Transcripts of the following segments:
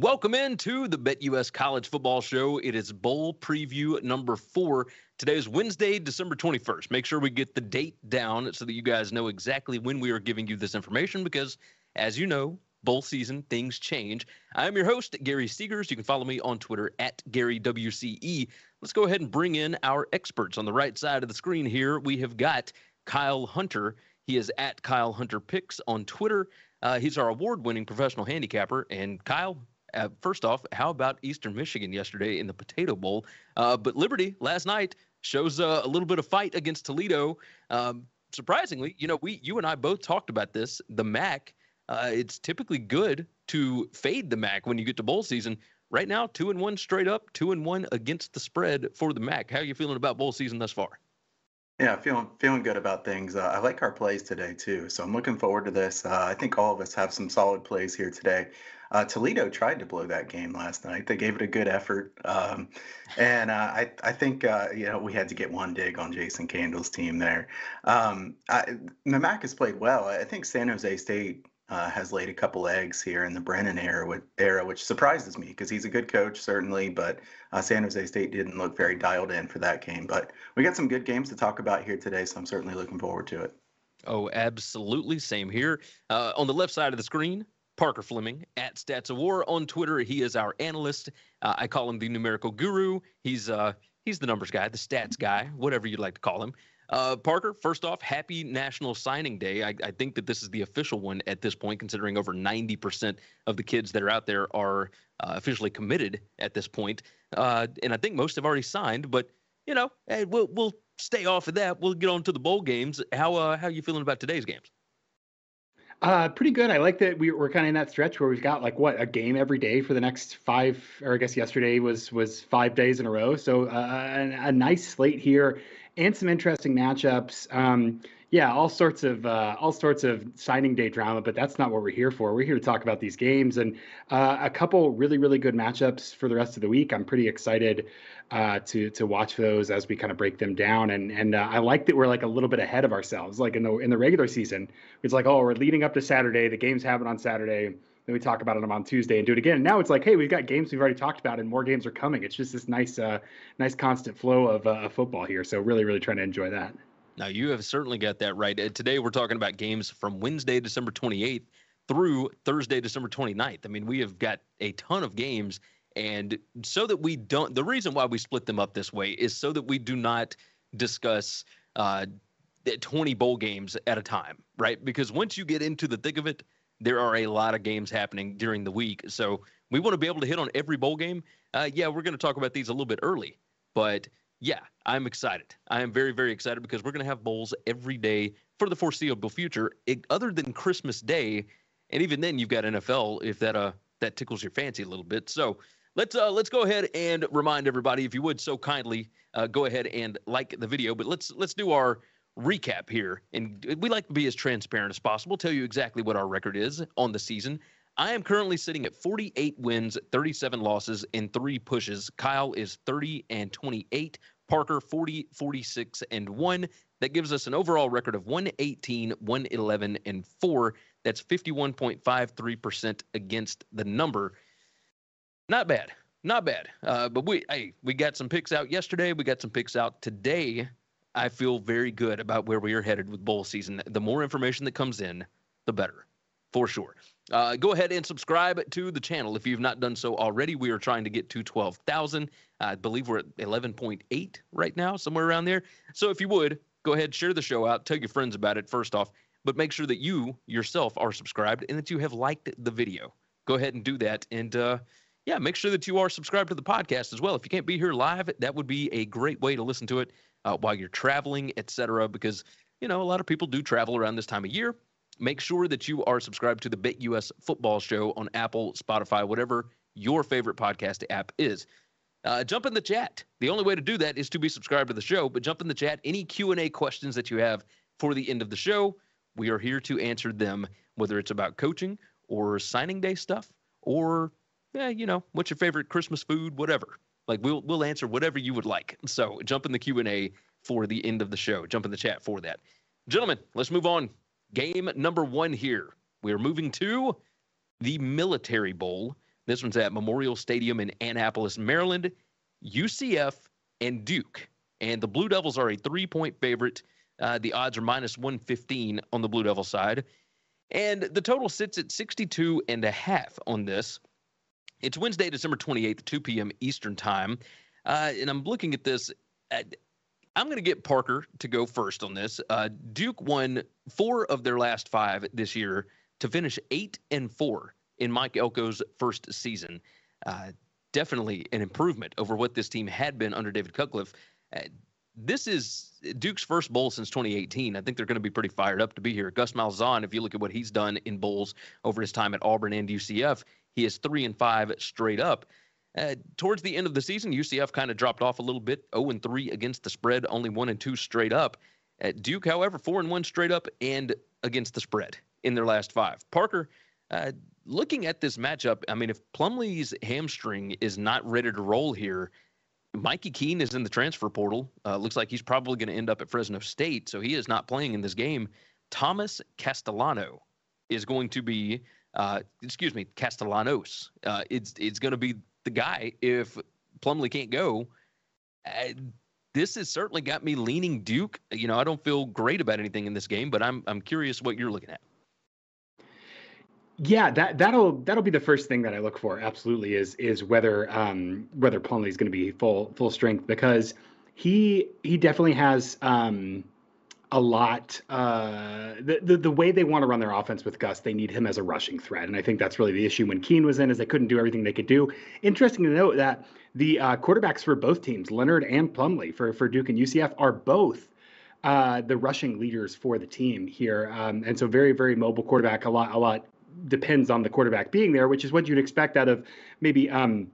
Welcome into the BetUS College Football Show. It is bowl preview number four. Today is Wednesday, December 21st. Make sure we get the date down so that you guys know exactly when we are giving you this information because, as you know, bowl season, things change. I'm your host, Gary Seegers. You can follow me on Twitter at GaryWCE. Let's go ahead and bring in our experts. On the right side of the screen here, we have got Kyle Hunter. He is at Kyle Hunter Picks on Twitter. Uh, he's our award winning professional handicapper. And Kyle, uh, first off, how about Eastern Michigan yesterday in the Potato Bowl? Uh, but Liberty last night shows uh, a little bit of fight against Toledo. Um, surprisingly, you know, we you and I both talked about this. The MAC, uh, it's typically good to fade the MAC when you get to bowl season. Right now, two and one straight up, two and one against the spread for the MAC. How are you feeling about bowl season thus far? Yeah, feeling feeling good about things. Uh, I like our plays today too, so I'm looking forward to this. Uh, I think all of us have some solid plays here today. Uh, Toledo tried to blow that game last night. They gave it a good effort, um, and uh, I I think uh, you know we had to get one dig on Jason Candle's team there. Um, I, has played well. I think San Jose State uh, has laid a couple eggs here in the Brennan era, era which surprises me because he's a good coach, certainly. But uh, San Jose State didn't look very dialed in for that game. But we got some good games to talk about here today, so I'm certainly looking forward to it. Oh, absolutely. Same here. Uh, on the left side of the screen, Parker Fleming at Stats of War on Twitter. He is our analyst. Uh, I call him the numerical guru. He's uh, he's the numbers guy, the stats guy, whatever you'd like to call him. Uh, Parker, first off, happy National Signing Day. I, I, think that this is the official one at this point, considering over 90% of the kids that are out there are uh, officially committed at this point. Uh, and I think most have already signed, but, you know, hey, we'll, we'll stay off of that. We'll get on to the bowl games. How, uh, how are you feeling about today's games? Uh, pretty good. I like that we, we're kind of in that stretch where we've got like what a game every day for the next five, or I guess yesterday was was five days in a row. So uh, a, a nice slate here, and some interesting matchups. Um, yeah, all sorts of uh, all sorts of signing day drama, but that's not what we're here for. We're here to talk about these games and uh, a couple really really good matchups for the rest of the week. I'm pretty excited uh, to to watch those as we kind of break them down. And and uh, I like that we're like a little bit ahead of ourselves. Like in the in the regular season, it's like oh we're leading up to Saturday. The games happen on Saturday then we talk about them on Tuesday and do it again. And now it's like, hey, we've got games we've already talked about, and more games are coming. It's just this nice, uh, nice constant flow of uh, football here. So really, really trying to enjoy that. Now you have certainly got that right. Today we're talking about games from Wednesday, December 28th through Thursday, December 29th. I mean, we have got a ton of games. And so that we don't, the reason why we split them up this way is so that we do not discuss uh, 20 bowl games at a time, right? Because once you get into the thick of it, there are a lot of games happening during the week. So we want to be able to hit on every bowl game. Uh, yeah, we're going to talk about these a little bit early, but yeah, I'm excited. I am very, very excited because we're going to have bowls every day for the foreseeable future, it, other than Christmas Day, and even then, you've got NFL if that uh that tickles your fancy a little bit. So let's uh let's go ahead and remind everybody, if you would so kindly, uh, go ahead and like the video. But let's let's do our recap here, and we like to be as transparent as possible. Tell you exactly what our record is on the season. I am currently sitting at 48 wins, 37 losses, and three pushes. Kyle is 30 and 28. Parker 40, 46, and 1. That gives us an overall record of 118, 111, and 4. That's 51.53% against the number. Not bad. Not bad. Uh, but we hey, we got some picks out yesterday. We got some picks out today. I feel very good about where we are headed with bowl season. The more information that comes in, the better, for sure. Uh, go ahead and subscribe to the channel if you've not done so already. We are trying to get to 12,000. I believe we're at 11.8 right now, somewhere around there. So if you would, go ahead, and share the show out, tell your friends about it first off, but make sure that you yourself are subscribed and that you have liked the video. Go ahead and do that. And uh, yeah, make sure that you are subscribed to the podcast as well. If you can't be here live, that would be a great way to listen to it uh, while you're traveling, etc. Because, you know, a lot of people do travel around this time of year make sure that you are subscribed to the BetUS Football Show on Apple, Spotify, whatever your favorite podcast app is. Uh, jump in the chat. The only way to do that is to be subscribed to the show. But jump in the chat. Any Q and A questions that you have for the end of the show, we are here to answer them. Whether it's about coaching or signing day stuff, or yeah, you know, what's your favorite Christmas food, whatever. Like we'll we'll answer whatever you would like. So jump in the Q and A for the end of the show. Jump in the chat for that, gentlemen. Let's move on game number one here. We are moving to the Military Bowl. This one's at Memorial Stadium in Annapolis, Maryland. UCF and Duke. And the Blue Devils are a three point favorite. Uh, the odds are minus 115 on the Blue Devil side. And the total sits at 62 and a half on this. It's Wednesday, December 28th, 2 p.m. Eastern Time. Uh, and I'm looking at this. At, I'm going to get Parker to go first on this. Uh, Duke won four of their last five this year to finish eight and four in Mike Elko's first season. Uh, definitely an improvement over what this team had been under David Cutcliffe. Uh, this is Duke's first bowl since 2018. I think they're going to be pretty fired up to be here. Gus Malzahn, if you look at what he's done in bowls over his time at Auburn and UCF, he is three and five straight up. Uh, towards the end of the season, UCF kind of dropped off a little bit, 0 and 3 against the spread, only 1 and 2 straight up. At Duke, however, 4 and 1 straight up and against the spread in their last five. Parker, uh, looking at this matchup, I mean, if Plumlee's hamstring is not ready to roll here, Mikey Keene is in the transfer portal. Uh, looks like he's probably going to end up at Fresno State, so he is not playing in this game. Thomas Castellano is going to be, uh, excuse me, Castellanos. Uh, it's it's going to be the guy if Plumlee can't go. Uh, this has certainly got me leaning Duke. You know, I don't feel great about anything in this game, but I'm I'm curious what you're looking at. Yeah, that that'll that'll be the first thing that I look for. Absolutely, is is whether um, whether Plumlee is going to be full full strength because he he definitely has um, a lot. Uh, the, the the way they want to run their offense with Gus, they need him as a rushing threat, and I think that's really the issue. When Keene was in, is they couldn't do everything they could do. Interesting to note that the uh, quarterbacks for both teams, Leonard and Plumlee for for Duke and UCF, are both uh, the rushing leaders for the team here, um, and so very very mobile quarterback. A lot a lot depends on the quarterback being there, which is what you'd expect out of maybe um,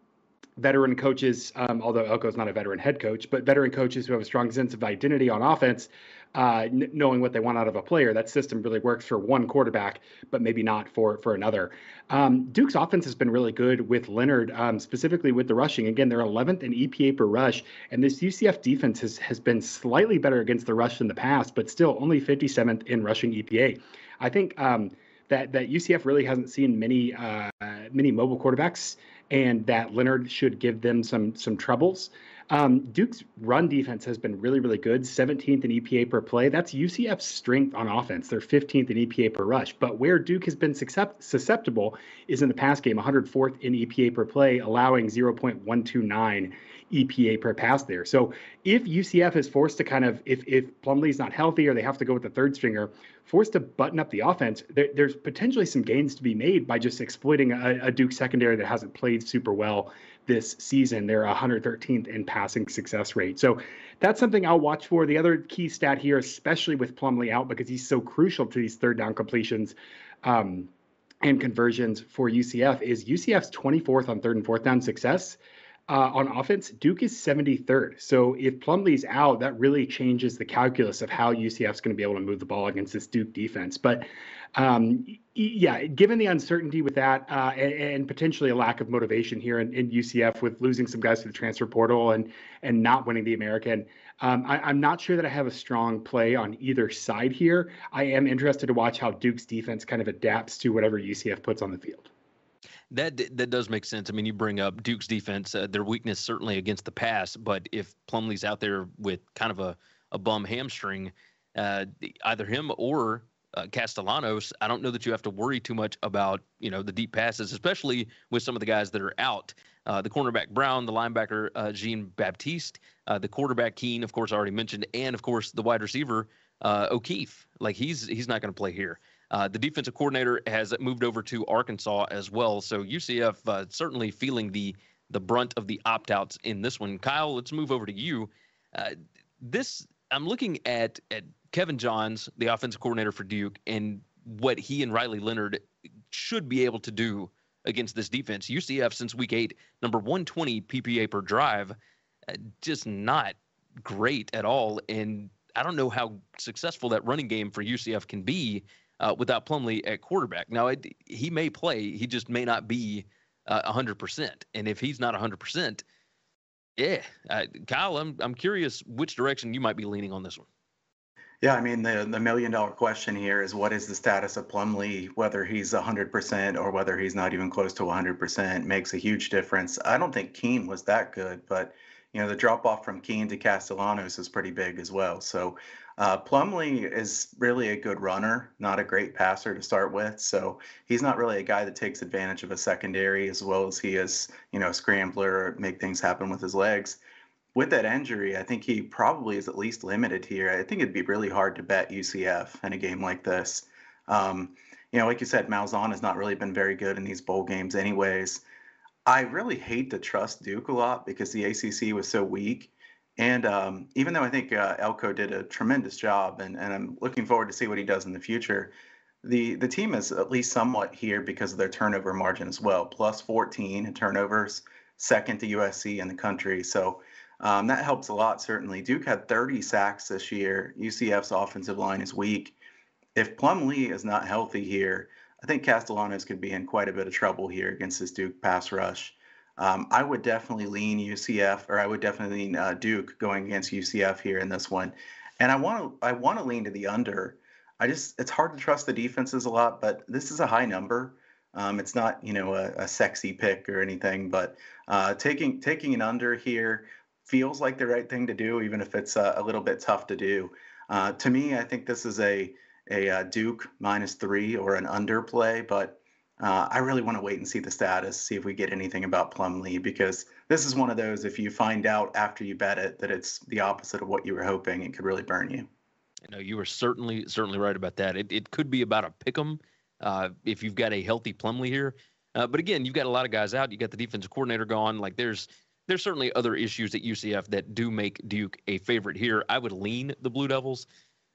veteran coaches, um, although Elko's not a veteran head coach, but veteran coaches who have a strong sense of identity on offense, uh, n- knowing what they want out of a player. That system really works for one quarterback, but maybe not for for another. Um, Duke's offense has been really good with Leonard, um, specifically with the rushing. Again, they're 11th in EPA per rush, and this UCF defense has has been slightly better against the rush in the past, but still only 57th in rushing EPA. I think. Um, that that UCF really hasn't seen many uh, many mobile quarterbacks, and that Leonard should give them some some troubles. Um, Duke's run defense has been really, really good. 17th in EPA per play. That's UCF's strength on offense. They're 15th in EPA per rush. But where Duke has been susceptible is in the pass game, 104th in EPA per play, allowing 0.129 EPA per pass there. So if UCF is forced to kind of, if if Plumlee's not healthy or they have to go with the third stringer, forced to button up the offense, there, there's potentially some gains to be made by just exploiting a, a Duke secondary that hasn't played super well this season. They're 113th in passing success rate. So that's something I'll watch for. The other key stat here, especially with Plumlee out, because he's so crucial to these third down completions. Um, and conversions for UCF is UCF's 24th on third and fourth down success uh, on offense, Duke is 73rd. So if Plumlee's out, that really changes the calculus of how UCF's going to be able to move the ball against this Duke defense. But um, yeah, given the uncertainty with that uh, and, and, potentially a lack of motivation here in, in, UCF with losing some guys to the transfer portal and and not winning the American, um, I, I'm not sure that I have a strong play on either side here. I am interested to watch how Duke's defense kind of adapts to whatever UCF puts on the field. That that does make sense. I mean, you bring up Duke's defense, uh, their weakness certainly against the pass, but if Plumlee's out there with kind of a, a bum hamstring, uh, either him or uh, Castellanos, I don't know that you have to worry too much about you know the deep passes, especially with some of the guys that are out. Uh, the cornerback Brown, the linebacker uh, Jean Baptiste, uh, the quarterback Keene, of course, I already mentioned, and of course the wide receiver uh, O'Keefe. Like he's he's not going to play here. Uh, the defensive coordinator has moved over to Arkansas as well. So UCF uh, certainly feeling the the brunt of the opt outs in this one. Kyle, let's move over to you. This I'm looking at at Kevin Johns, the offensive coordinator for Duke, and what he and Riley Leonard should be able to do against this defense. UCF since week eight, number 120 PPA per drive, uh, just not great at all. And I don't know how successful that running game for UCF can be uh, without Plumlee at quarterback. Now, it, he may play, he just may not be uh, 100%. And if he's not 100%, yeah, uh, Kyle, I'm I'm curious which direction you might be leaning on this one. Yeah, I mean, the the million dollar question here is what is the status of Plumlee, whether he's 100% or whether he's not even close to 100% makes a huge difference. I don't think Keene was that good, but you know, the drop off from Keene to Castellanos is pretty big as well. So uh, Plumlee is really a good runner, not a great passer to start with. So he's not really a guy that takes advantage of a secondary as well as he is, you know, a scrambler, make things happen with his legs. With that injury, I think he probably is at least limited here. I think it'd be really hard to bet UCF in a game like this. Um, you know, like you said, Malzahn has not really been very good in these bowl games, anyways. I really hate to trust Duke a lot because the ACC was so weak. And um, even though I think uh, Elko did a tremendous job, and, and I'm looking forward to see what he does in the future, the the team is at least somewhat here because of their turnover margin as well, plus 14 in turnovers, second to USC in the country. So um, that helps a lot, certainly. Duke had 30 sacks this year. UCF's offensive line is weak. If Plumlee is not healthy here, I think Castellanos could be in quite a bit of trouble here against this Duke pass rush. Um, I would definitely lean UCF, or I would definitely lean uh, Duke going against UCF here in this one. And I want to I want to lean to the under. I just it's hard to trust the defenses a lot, but this is a high number. Um, it's not you know a, a, sexy pick or anything, but uh, taking taking an under here feels like the right thing to do, even if it's uh, a little bit tough to do. Uh, to me, I think this is a a uh, Duke minus three or an underplay, but uh, I really want to wait and see the status, see if we get anything about Plumlee, because this is one of those, if you find out after you bet it that it's the opposite of what you were hoping, it could really burn you. No, you were certainly certainly right about that. It, it could be about a pick 'em uh, if you've got a healthy Plumlee here. Uh, but again, you've got a lot of guys out. You got the defensive coordinator gone. Like there's there's certainly other issues at UCF that do make Duke a favorite here. I would lean the Blue Devils,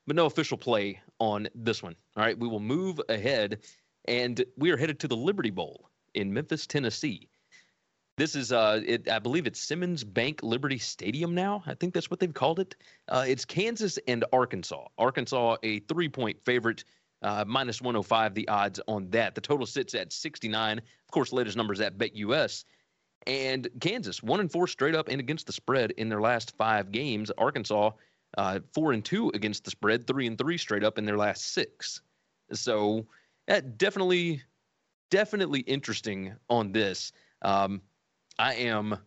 but no official play on this one. All right, we will move ahead and we are headed to the Liberty Bowl in Memphis, Tennessee. This is, uh, it, I believe it's Simmons Bank Liberty Stadium now. I think that's what they've called it. Uh, it's Kansas and Arkansas. Arkansas, a three point favorite, uh, minus 105, the odds on that. The total sits at 69. Of course, latest numbers at BetUS. And Kansas, one and four straight up and against the spread in their last five games. Arkansas, uh, four and two against the spread, three and three straight up in their last six. So, uh, definitely, definitely interesting on this. Um, I am,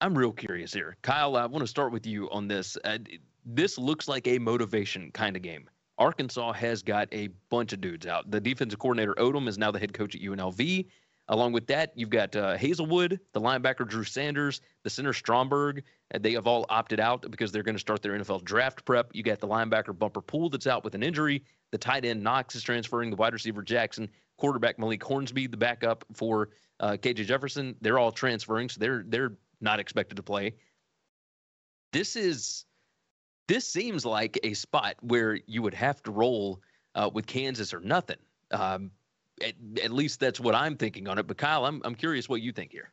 I'm real curious here, Kyle. I want to start with you on this. Uh, this looks like a motivation kind of game. Arkansas has got a bunch of dudes out. The defensive coordinator Odom is now the head coach at UNLV. Along with that, you've got uh, Haselwood, the linebacker Drew Sanders, the center Stromberg. They have all opted out because they're going to start their NFL draft prep. You got the linebacker Bumper Pool that's out with an injury. The tight end Knox is transferring. The wide receiver Jackson, quarterback Malik Hornsby, the backup for uh, KJ Jefferson. They're all transferring, so they're they're not expected to play. This is this seems like a spot where you would have to roll uh, with Kansas or nothing. Um, at, at least that's what I'm thinking on it. But Kyle, I'm I'm curious what you think here.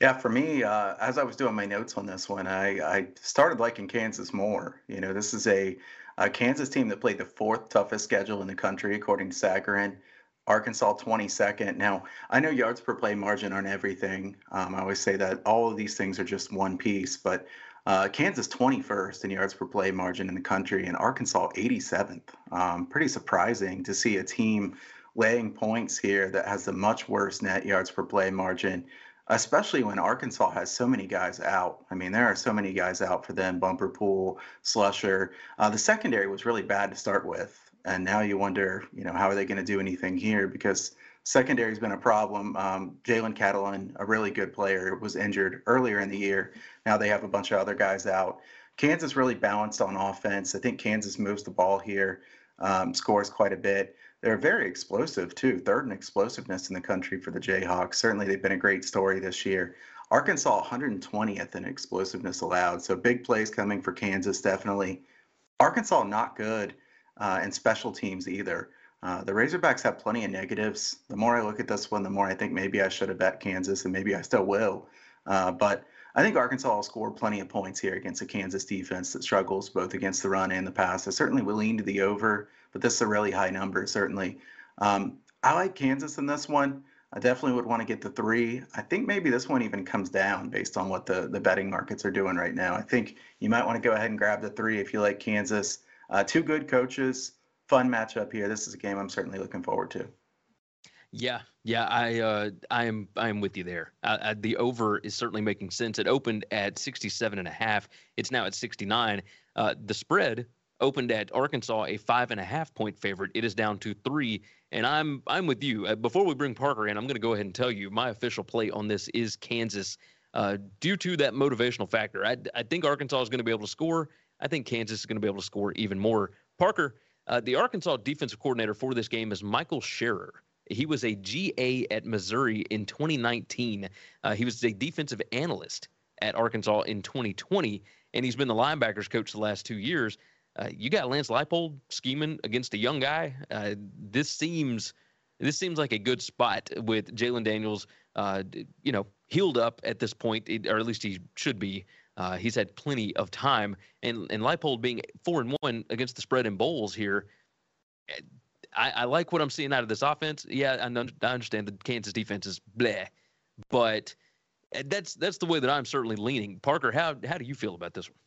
Yeah, for me, uh, as I was doing my notes on this one, I, I started liking Kansas more. You know, this is a, a Kansas team that played the fourth toughest schedule in the country, according to Sagarin. Arkansas 22nd. Now, I know yards per play margin aren't everything. Um, I always say that all of these things are just one piece, but uh, Kansas 21st in yards per play margin in the country, and Arkansas 87th. Um, pretty surprising to see a team laying points here that has a much worse net yards per play margin, especially when Arkansas has so many guys out. I mean, there are so many guys out for them Bumper Pool, Slusher. Uh, the secondary was really bad to start with. And now you wonder, you know, how are they going to do anything here? Because secondary has been a problem. Um, Jalen Catalon, a really good player, was injured earlier in the year. Now they have a bunch of other guys out. Kansas really balanced on offense. I think Kansas moves the ball here, um, scores quite a bit. They're very explosive too. Third in explosiveness in the country for the Jayhawks. Certainly, they've been a great story this year. Arkansas 120th in explosiveness allowed. So big plays coming for Kansas, definitely. Arkansas not good uh, in special teams either. Uh, the Razorbacks have plenty of negatives. The more I look at this one, the more I think maybe I should have bet Kansas, and maybe I still will. Uh, but I think Arkansas will score plenty of points here against a Kansas defense that struggles both against the run and the pass. I certainly will lean to the over but this is a really high number, certainly. Um, I like Kansas in this one. I definitely would want to get the three. I think maybe this one even comes down based on what the, the betting markets are doing right now. I think you might want to go ahead and grab the three if you like Kansas. Uh, two good coaches, fun matchup here. This is a game I'm certainly looking forward to. Yeah, yeah, I uh, I am I am with you there. Uh, uh, the over is certainly making sense. It opened at 67 and a half. It's now at 69. Uh, the spread opened at Arkansas a five and a half point favorite. It is down to three, and I'm I'm with you. Uh, before we bring Parker in, I'm going to go ahead and tell you my official play on this is Kansas. Uh, due to that motivational factor, I, I think Arkansas is going to be able to score. I think Kansas is going to be able to score even more. Parker, uh, the Arkansas defensive coordinator for this game is Michael Scherer. He was a GA at Missouri in 2019. Uh, he was a defensive analyst at Arkansas in 2020, and he's been the linebackers coach the last two years. Uh, you got Lance Leipold scheming against a young guy. Uh, this seems this seems like a good spot with Jalen Daniels. Uh, you know, healed up at this point, or at least he should be. Uh, he's had plenty of time, and and Leipold being four and one against the spread in bowls here. I, I like what I'm seeing out of this offense. Yeah, I, I understand the Kansas defense is bleh, but eh, that's that's the way that I'm certainly leaning. Parker, how how do you feel about this one?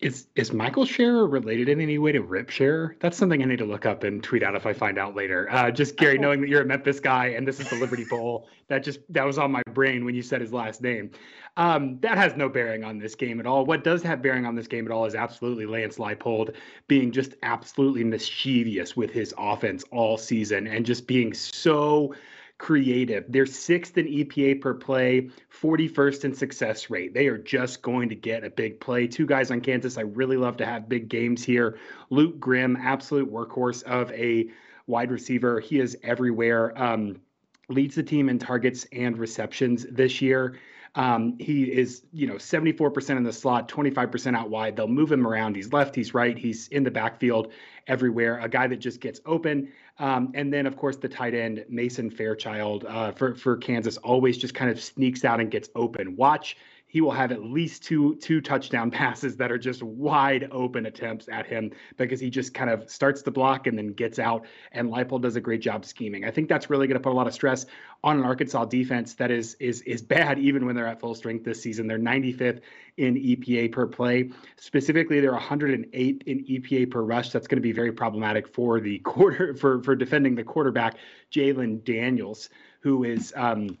Is is Michael Scherer related in any way to Rip Scherer? That's something I need to look up and tweet out if I find out later. Uh, just Gary, knowing that you're a Memphis guy and this is the Liberty Bowl, that just that was on my brain when you said his last name. Um, that has no bearing on this game at all. What does have bearing on this game at all is absolutely Lance Leipold being just absolutely mischievous with his offense all season and just being so creative. They're sixth in EPA per play, 41st in success rate. They are just going to get a big play. Two guys on Kansas I really love to have big games here. Luke Grimm, absolute workhorse of a wide receiver. He is everywhere. Um, leads the team in targets and receptions this year. Um, he is, you know, 74% in the slot, 25% out wide. They'll move him around. He's left, he's right, he's in the backfield everywhere. A guy that just gets open. Um, and then, of course, the tight end Mason Fairchild uh, for for Kansas always just kind of sneaks out and gets open. Watch he will have at least two two touchdown passes that are just wide open attempts at him because he just kind of starts the block and then gets out. And Leipold does a great job scheming. I think that's really going to put a lot of stress on an Arkansas defense that is is is bad even when they're at full strength this season. They're 95th in EPA per play. Specifically, they're 108 in EPA per rush. That's going to be very problematic for the quarter for for defending the quarterback Jalen Daniels, who is. Um,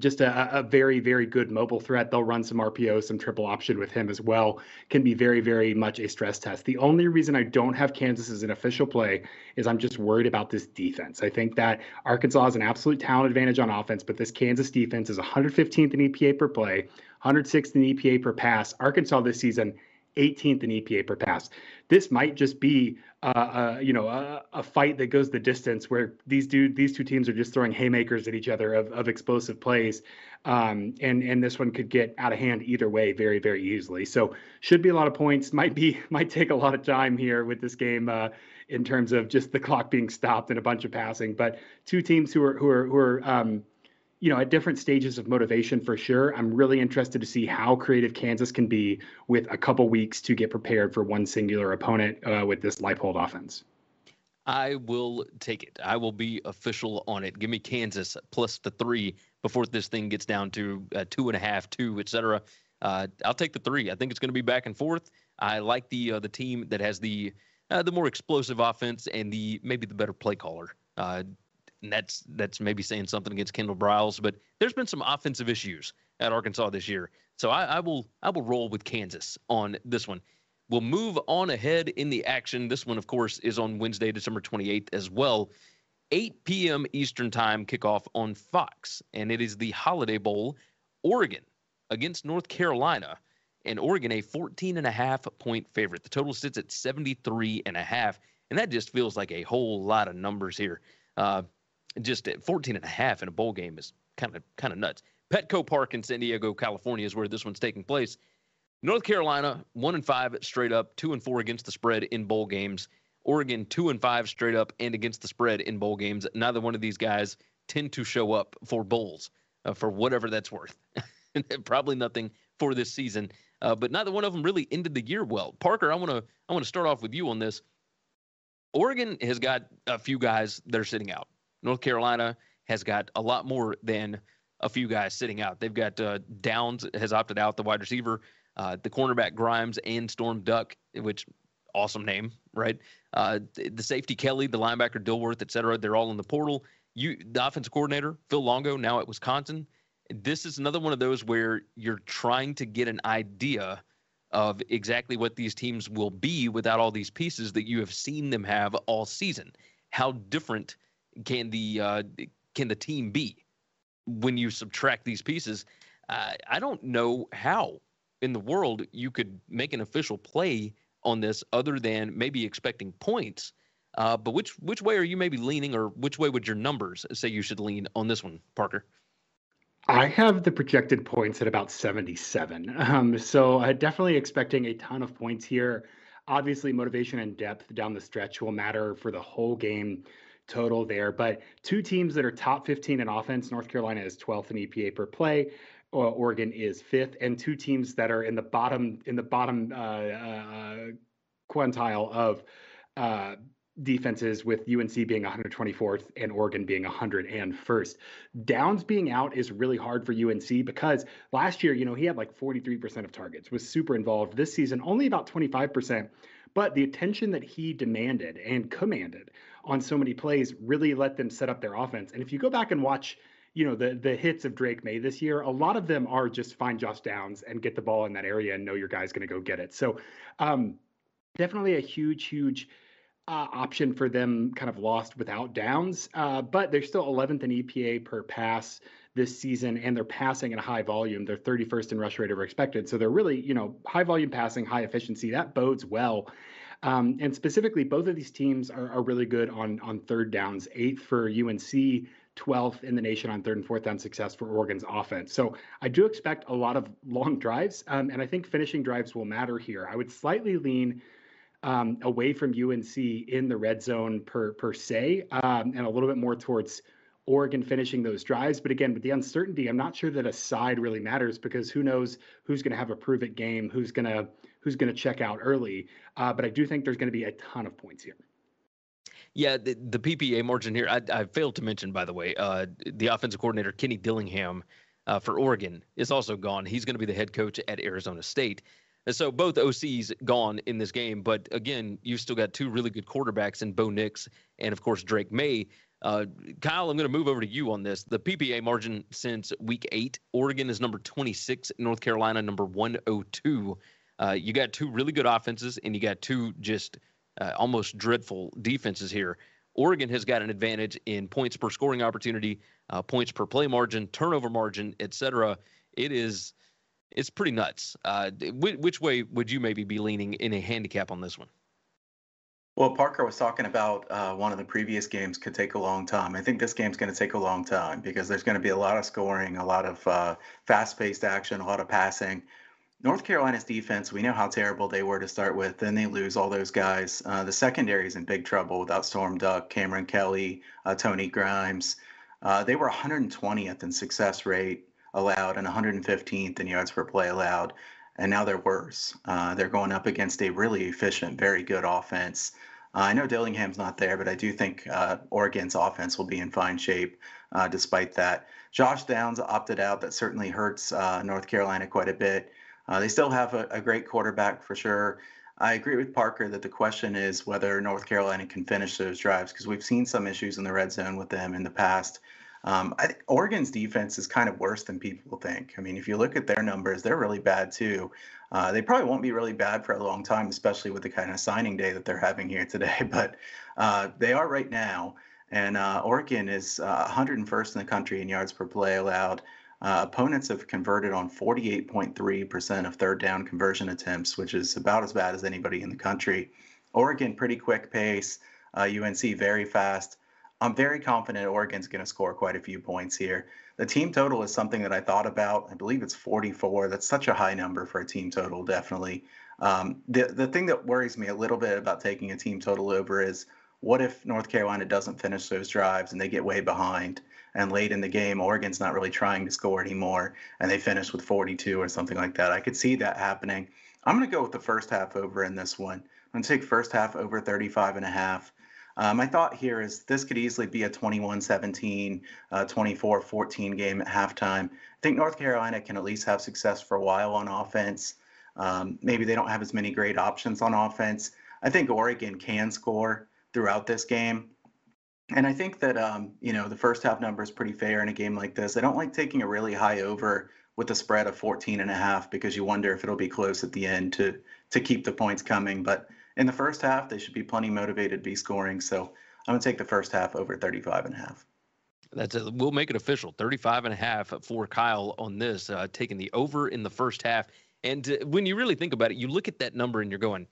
just a, a, very, very good mobile threat. They'll run some RPO, some triple option with him as well. Can be very, very much a stress test. The only reason I don't have Kansas as an official play is I'm just worried about this defense. I think that Arkansas has an absolute talent advantage on offense, but this Kansas defense is 115th in EPA per play, 106th in EPA per pass. Arkansas this season 18th in EPA per pass. This might just be, uh, uh, you know, a, a, fight that goes the distance where these dude, these two teams are just throwing haymakers at each other of, of explosive plays, um, and and this one could get out of hand either way very very easily. So should be a lot of points. Might be might take a lot of time here with this game. Uh, in terms of just the clock being stopped and a bunch of passing, but two teams who are who are who are um, you know, at different stages of motivation for sure. I'm really interested to see how creative Kansas can be with a couple weeks to get prepared for one singular opponent uh, with this Leipold offense. I will take it. I will be official on it. Give me Kansas plus the three before this thing gets down to uh, two and a half, two, et cetera. Uh, I'll take the three. I think it's going to be back and forth. I like the uh, the team that has the uh, the more explosive offense and the maybe the better play caller. And that's that's maybe saying something against Kendall Briles, but there's been some offensive issues at Arkansas this year. So I, I will I will roll with Kansas on this one. We'll move on ahead in the action. This one, of course, is on Wednesday, December 28th as well. 8 p.m. Eastern Time kickoff on Fox, and it is the Holiday Bowl, Oregon against North Carolina, and Oregon a 14 and a half point favorite. The total sits at 73 and a half, and that just feels like a whole lot of numbers here. Uh, just at 14 and a half in a bowl game is kind of kind of nuts. Petco Park in San Diego, California is where this one's taking place. North Carolina, one and five straight up, two and four against the spread in bowl games. Oregon, two and five straight up and against the spread in bowl games. Neither one of these guys tend to show up for bowls uh, for whatever that's worth. Probably nothing for this season, uh, but neither one of them really ended the year well. Parker, I want to I want to start off with you on this. Oregon has got a few guys that are sitting out. North Carolina has got a lot more than a few guys sitting out. They've got uh, Downs has opted out, the wide receiver, uh, the cornerback Grimes and Storm Duck, which awesome name, right? Uh, the safety Kelly, the linebacker Dilworth, et cetera. They're all in the portal. You, the offensive coordinator Phil Longo, now at Wisconsin. This is another one of those where you're trying to get an idea of exactly what these teams will be without all these pieces that you have seen them have all season. How different can the uh, can the team be when you subtract these pieces? Uh, I don't know how in the world you could make an official play on this other than maybe expecting points. Uh, but which which way are you maybe leaning, or which way would your numbers say you should lean on this one, Parker? I have the projected points at about 77. Um, so uh, definitely expecting a ton of points here. Obviously, motivation and depth down the stretch will matter for the whole game total there. But two teams that are top 15 in offense, North Carolina is 12th in EPA per play. Oregon is fifth, and two teams that are in the bottom in the bottom uh, uh, quintile of uh, defenses with UNC being 124th and Oregon being 101st. Downs being out is really hard for UNC because last year, you know, he had like 43% of targets, was super involved. This season, only about 25%. But the attention that he demanded and commanded on so many plays really let them set up their offense. And if you go back and watch you know the the hits of Drake Maye this year, a lot of them are just find Josh Downs and get the ball in that area and know your guy's going to go get it. So um, definitely a huge, huge uh, option for them, kind of lost without Downs. Uh, but they're still 11th in EPA per pass this season, and they're passing at a high volume. They're 31st in rush rate over expected. So they're really, you know, high volume passing, high efficiency. That bodes well. Um, and specifically, both of these teams are, are really good on on third downs. Eighth for UNC, 12th in the nation on third and fourth down success for Oregon's offense. So I do expect a lot of long drives, um, and I think finishing drives will matter here. I would slightly lean um, away from UNC in the red zone per per se, um, and a little bit more towards Oregon finishing those drives. But again, with the uncertainty, I'm not sure that a side really matters because who knows who's going to have a prove it game, who's going to who's going to check out early. Uh, but I do think there's going to be a ton of points here. Yeah, the, the PPA margin here, I, I, failed to mention, by the way, uh, the offensive coordinator, Kenny Dillingham, uh, for Oregon is also gone. He's going to be the head coach at Arizona State. And so both OCs gone in this game. But again, you've still got two really good quarterbacks in Bo Nix and, of course, Drake Maye. Uh, Kyle, I'm going to move over to you on this. The PPA margin since week eight, Oregon is number 26, North Carolina number 102. Uh, you got two really good offenses, and you got two just – uh, almost dreadful defenses here. Oregon has got an advantage in points per scoring opportunity, uh, points per play margin, turnover margin, etc. It is it's pretty nuts. Uh, which, way would you maybe be leaning in a handicap on this one? Well, Parker was talking about uh, one of the previous games could take a long time. I think this game's going to take a long time because there's going to be a lot of scoring, a lot of uh, fast-paced action, a lot of passing. North Carolina's defense, we know how terrible they were to start with. Then they lose all those guys. Uh, the secondary is in big trouble without Storm Duck, Cameron Kelly, uh, Tony Grimes. Uh, they were 120th in success rate allowed and 115th in yards per play allowed. And now they're worse. Uh, they're going up against a really efficient, very good offense. Uh, I know Dillingham's not there, but I do think uh, Oregon's offense will be in fine shape despite that. Josh Downs opted out. That certainly hurts North Carolina quite a bit. Uh, they still have a, a, great quarterback for sure. I agree with Parker that the question is whether North Carolina can finish those drives because we've seen some issues in the red zone with them in the past. Um, I think Oregon's defense is kind of worse than people think. I mean, if you look at their numbers, they're really bad too. Uh, they probably won't be really bad for a long time, especially with the kind of signing day that they're having here today. But uh, they are right now. And uh, Oregon is 101st uh, in the country in yards per play allowed. Uh, opponents have converted on 48.3% of third down conversion attempts, which is about as bad as anybody in the country. Oregon, pretty quick pace. Uh, UNC, very fast. I'm very confident Oregon's going to score quite a few points here. The team total is something that I thought about. I believe it's 44. That's such a high number for a team total, definitely. Um, the, the thing that worries me a little bit about taking a team total over is what if North Carolina doesn't finish those drives and they get way behind? and late in the game, Oregon's not really trying to score anymore, and they finish with 42 or something like that. I could see that happening. I'm going to go with the first half over in this one. I'm going to take first half over 35 and a half. Uh, my thought here is this could easily be a 21 17, uh, 24 14 game at halftime. I think North Carolina can at least have success for a while on offense. Um, maybe they don't have as many great options on offense. I think Oregon can score throughout this game. And I think that um, you know the first half number is pretty fair in a game like this. I don't like taking a really high over with a spread of 14 and a half because you wonder if it'll be close at the end to to keep the points coming. But in the first half, they should be plenty motivated to be scoring. So I'm gonna take the first half over 35 and a half. That's it. We'll make it official. 35 and a half for Kyle on this, uh, taking the over in the first half. And uh, when you really think about it, you look at that number and you're going,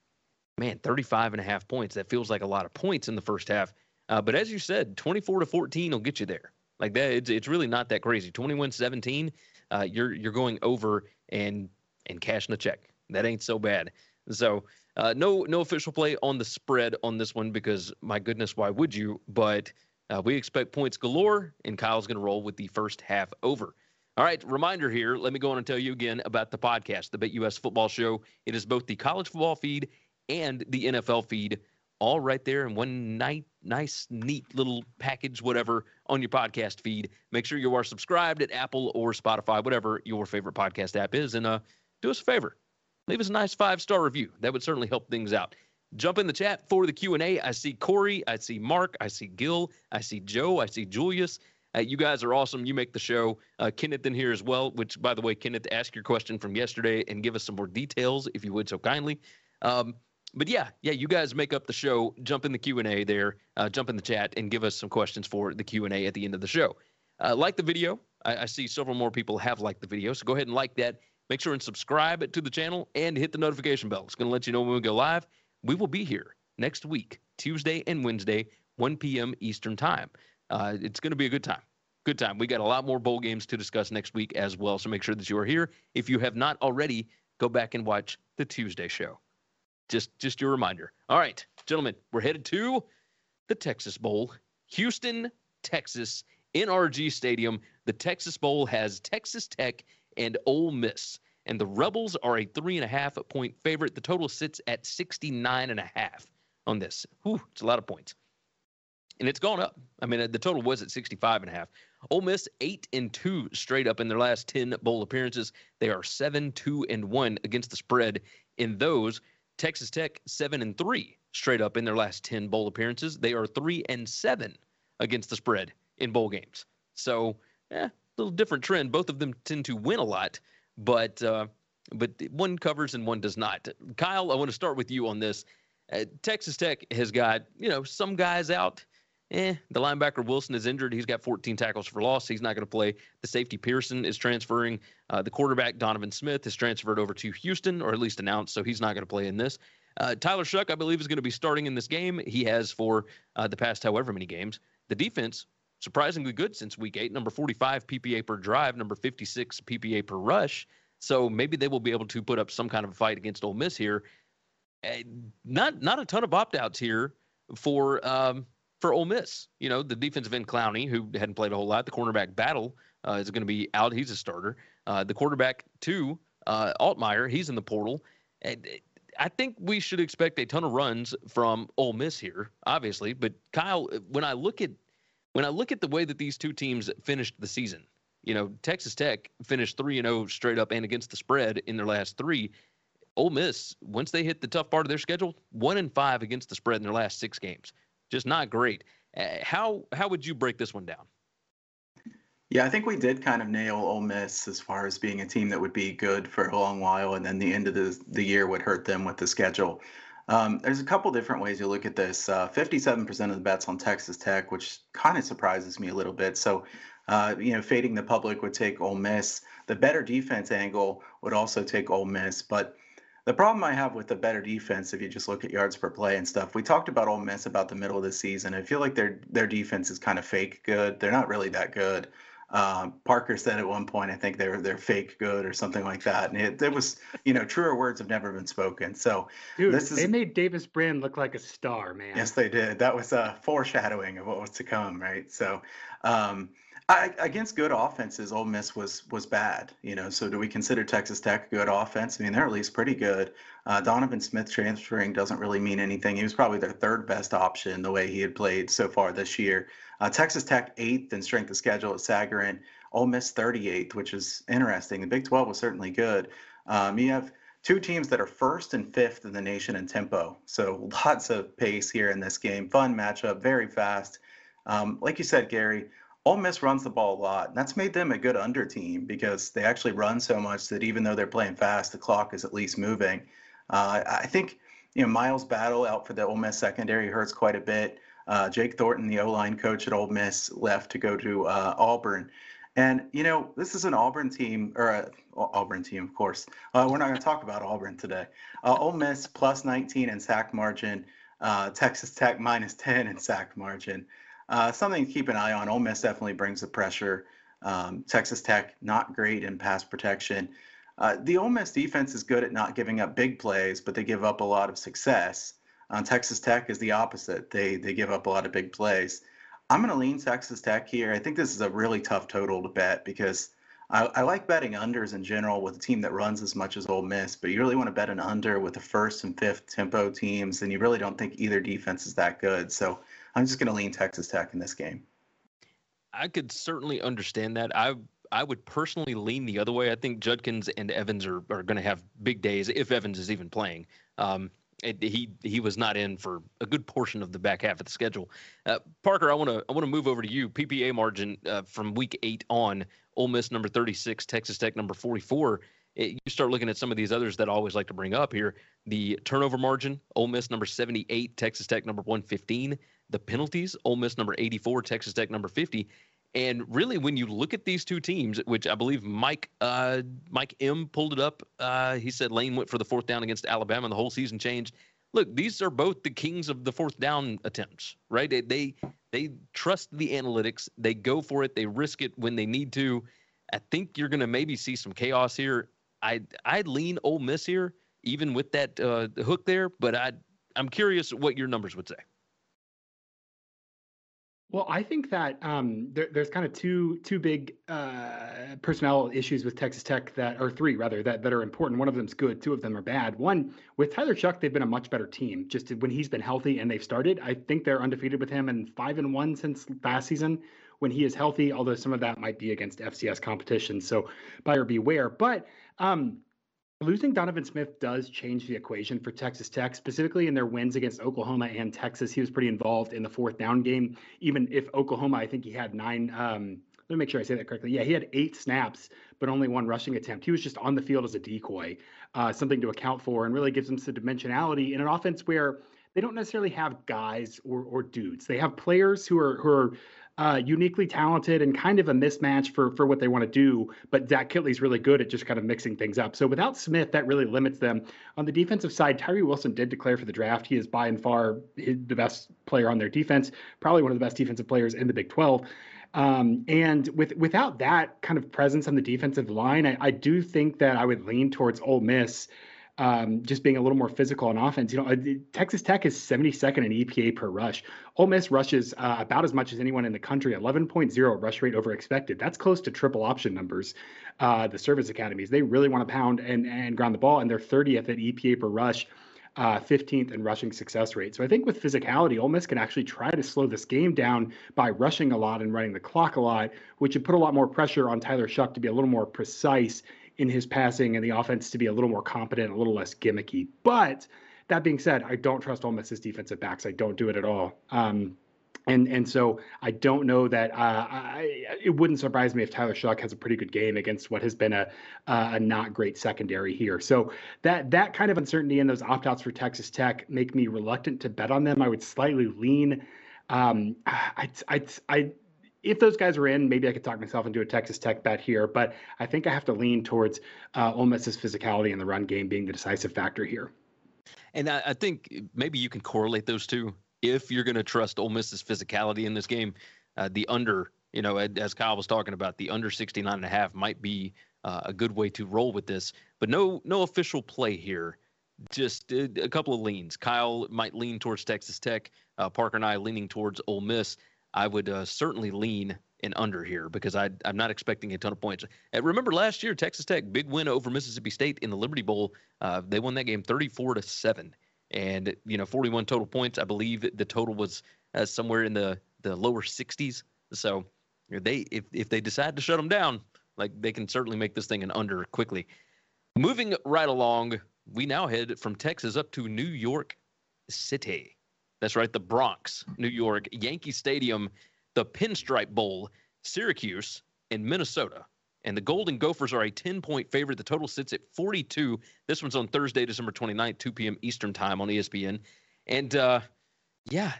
man, 35 and a half points. That feels like a lot of points in the first half. Uh, but as you said, 24 to 14 will get you there. Like that, it's, it's really not that crazy. 21 17, uh, you're you're going over and and cashing a check. That ain't so bad. So uh, no no official play on the spread on this one because my goodness, why would you? But uh, we expect points galore, and Kyle's going to roll with the first half over. All right, reminder here. Let me go on and tell you again about the podcast, the BetUS Football Show. It is both the college football feed and the NFL feed all right there in one night, nice, neat little package, whatever, on your podcast feed. Make sure you are subscribed at Apple or Spotify, whatever your favorite podcast app is, and uh, do us a favor, leave us a nice five star review. That would certainly help things out. Jump in the chat for the Q and A. I see Corey, I see Mark, I see Gil, I see Joe, I see Julius. Uh, you guys are awesome. You make the show. Uh, Kenneth in here as well. Which, by the way, Kenneth, ask your question from yesterday and give us some more details if you would so kindly. Um, but yeah, yeah, you guys make up the show. Jump in the Q and A there. Uh, jump in the chat and give us some questions for the Q and A at the end of the show. Uh, like the video. I, I, see several more people have liked the video, so go ahead and like that. Make sure and subscribe to the channel and hit the notification bell. It's going to let you know when we go live. We will be here next week, Tuesday and Wednesday, 1 p.m. Eastern Time. Uh, it's going to be a good time. Good time. We got a lot more bowl games to discuss next week as well, so make sure that you are here. If you have not already, go back and watch the Tuesday show. Just just your reminder. All right, gentlemen, we're headed to the Texas Bowl, Houston, Texas, NRG Stadium. The Texas Bowl has Texas Tech and Ole Miss, and the Rebels are a three and a half point favorite. The total sits at 69 and a half on this. Whew, it's a lot of points. And it's gone up. I mean, the total was at 65 and a half. Ole Miss eight and two straight up in their last 10 bowl appearances. They are seven, two, and one against the spread in those. Texas Tech seven and three straight up in their last ten bowl appearances. They are three and seven against the spread in bowl games. So, a little different trend. Both of them tend to win a lot, but uh, but one covers and one does not. Kyle, I want to start with you on this. Uh, Texas Tech has got you know some guys out eh, the linebacker Wilson is injured. He's got 14 tackles for loss. He's not going to play. The safety Pearson is transferring. Uh, the quarterback Donovan Smith is transferred over to Houston, or at least announced, so he's not going to play in this. Uh, Tyler Shough, I believe, is going to be starting in this game. He has for uh, the past however many games. The defense, surprisingly good since week eight. Number 45 PPA per drive, number 56 PPA per rush. So maybe they will be able to put up some kind of a fight against Ole Miss here. Uh, not not a ton of opt outs here for um, for Ole Miss. You know, the defensive end Clowney, who hadn't played a whole lot, the cornerback Battle uh, is going to be out. He's a starter. Uh, the quarterback two, uh, Altmyer, he's in the portal. And I think we should expect a ton of runs from Ole Miss here, obviously. But Kyle, when I look at when I look at the way that these two teams finished the season, you know, Texas Tech finished three and zero oh straight up and against the spread in their last three. Ole Miss, once they hit the tough part of their schedule, one and five against the spread in their last six games just not great. Uh, how how would you break this one down? Yeah, I think we did kind of nail Ole Miss as far as being a team that would be good for a long while, and then the end of the the year would hurt them with the schedule. Um, there's a couple different ways you look at this. Uh, 57% of the bets on Texas Tech, which kind of surprises me a little bit. So, uh, you know, fading the public would take Ole Miss. The better defense angle would also take Ole Miss, but the problem I have with the better defense, if you just look at yards per play and stuff, we talked about Ole Miss about the middle of the season. I feel like their their defense is kind of fake good. They're not really that good. Um, Parker said at one point, I think they're they're fake good or something like that, and it, it was you know truer words have never been spoken. So Dude, this is, they made Davis Brin look like a star, man. Yes, they did. That was a foreshadowing of what was to come, right? So. Um, I, against good offenses, Ole Miss was was bad. You know, so do we consider Texas Tech a good offense? I mean, they're at least pretty good. Uh, Donovan Smith transferring doesn't really mean anything. He was probably their third best option the way he had played so far this year. Uh, Texas Tech eighth in strength of schedule at Sagarin. Ole Miss 38th, which is interesting. The Big 12 was certainly good. Um, you have two teams that are first and fifth in the nation in tempo. So lots of pace here in this game. Fun matchup, very fast. Um, like you said, Gary, Ole Miss runs the ball a lot. And that's made them a good under team because they actually run so much that even though they're playing fast, the clock is at least moving. Uh, I think you know Miles Battle out for the Ole Miss secondary hurts quite a bit. Uh, Jake Thornton, the O line coach at Ole Miss, left to go to uh, Auburn. And you know, this is an Auburn team, or a Auburn team, of course. Uh, we're not going to talk about Auburn today. Uh, Ole Miss plus 19 in sack margin. Uh, Texas Tech minus 10 in sack margin. Uh, something to keep an eye on. Ole Miss definitely brings the pressure. Um, Texas Tech not great in pass protection. Uh, the Ole Miss defense is good at not giving up big plays, but they give up a lot of success. Uh, Texas Tech is the opposite. They they give up a lot of big plays. I'm going to lean Texas Tech here. I think this is a really tough total to bet because I, I, like betting unders in general with a team that runs as much as Ole Miss, but you really want to bet an under with the first and fifth tempo teams, and you really don't think either defense is that good. So I'm just going to lean Texas Tech in this game. I could certainly understand that. I I would personally lean the other way. I think Judkins and Evans are, are going to have big days if Evans is even playing. Um, it, he he was not in for a good portion of the back half of the schedule. Uh, Parker, I want to I want to move over to you. PPA margin uh, from week eight on. Ole Miss number 36, Texas Tech number 44. It, you start looking at some of these others that I always like to bring up here. The turnover margin, Ole Miss number 78, Texas Tech number 115. The penalties, Ole Miss number 84, Texas Tech number 50. And really, when you look at these two teams, which I believe Mike uh, Mike M pulled it up, uh, he said Lane went for the fourth down against Alabama, and the whole season changed. Look, these are both the kings of the fourth down attempts, right? They they, they trust the analytics, they go for it, they risk it when they need to. I think you're going to maybe see some chaos here. I I'd lean Ole Miss here, even with that uh, hook there, but I I'm curious what your numbers would say. Well, I think that um, there, there's kind of two two big uh, personnel issues with Texas Tech that, or three rather, that that are important. One of them's good, two of them are bad. One with Tyler Shough, they've been a much better team. Just when he's been healthy and they've started, I think they're undefeated with him and five and one since last season when he is healthy. Although some of that might be against FCS competition, so buyer beware. But um, Losing Donovan Smith does change the equation for Texas Tech, specifically in their wins against Oklahoma and Texas. He was pretty involved in the fourth down game. Even if Oklahoma, I think he had nine. Um, let me make sure I say that correctly. Yeah, he had eight snaps, but only one rushing attempt. He was just on the field as a decoy, uh, something to account for, and really gives them some dimensionality in an offense where they don't necessarily have guys or, or dudes. They have players who are who are uh, uniquely talented and kind of a mismatch for for what they want to do. But Zach Kittley's really good at just kind of mixing things up. So without Smith, that really limits them. On the defensive side, Tyree Wilson did declare for the draft. He is by and far the best player on their defense, probably one of the best defensive players in the Big 12. Um, and with without that kind of presence on the defensive line, I, I do think that I would lean towards Ole Miss um, just being a little more physical on offense. You know, uh, Texas Tech is 72nd in EPA per rush. Ole Miss rushes uh, about as much as anyone in the country, 11.0 rush rate over expected. That's close to triple option numbers. Uh, the service academies, they really want to pound and, and ground the ball, and they're 30th at EPA per rush. Uh, 15th in rushing success rate. So I think with physicality, Ole Miss can actually try to slow this game down by rushing a lot and running the clock a lot, which would put a lot more pressure on Tyler Shough to be a little more precise in his passing and the offense to be a little more competent, a little less gimmicky. But that being said, I don't trust Ole Miss's defensive backs. I don't do it at all. Um, and and so I don't know that uh, I, it wouldn't surprise me if Tyler Shough has a pretty good game against what has been a a not great secondary here. So that that kind of uncertainty and those opt outs for Texas Tech make me reluctant to bet on them. I would slightly lean. Um, I I I if those guys were in, maybe I could talk myself into a Texas Tech bet here, but I think I have to lean towards uh, Ole Miss's physicality in the run game being the decisive factor here. And I, I think maybe you can correlate those two. If you're going to trust Ole Miss's physicality in this game, uh, the under, you know, as Kyle was talking about, the under 69 and a half might be uh, a good way to roll with this. But no, no official play here. Just a, a couple of leans. Kyle might lean towards Texas Tech. Uh, Parker and I leaning towards Ole Miss. I would uh, certainly lean an under here because I, I'm not expecting a ton of points. And remember last year, Texas Tech big win over Mississippi State in the Liberty Bowl. Uh, they won that game 34 to seven, and you know 41 total points. I believe the total was uh, somewhere in the the lower 60s. So they if if they decide to shut them down, like they can certainly make this thing an under quickly. Moving right along, we now head from Texas up to New York City. That's right, the Bronx, New York, Yankee Stadium, the Pinstripe Bowl, Syracuse, and Minnesota. And the Golden Gophers are a 10 point favorite. The total sits at 42. This one's on Thursday, December 29th, 2 p.m. Eastern Time on ESPN. And uh, yeah,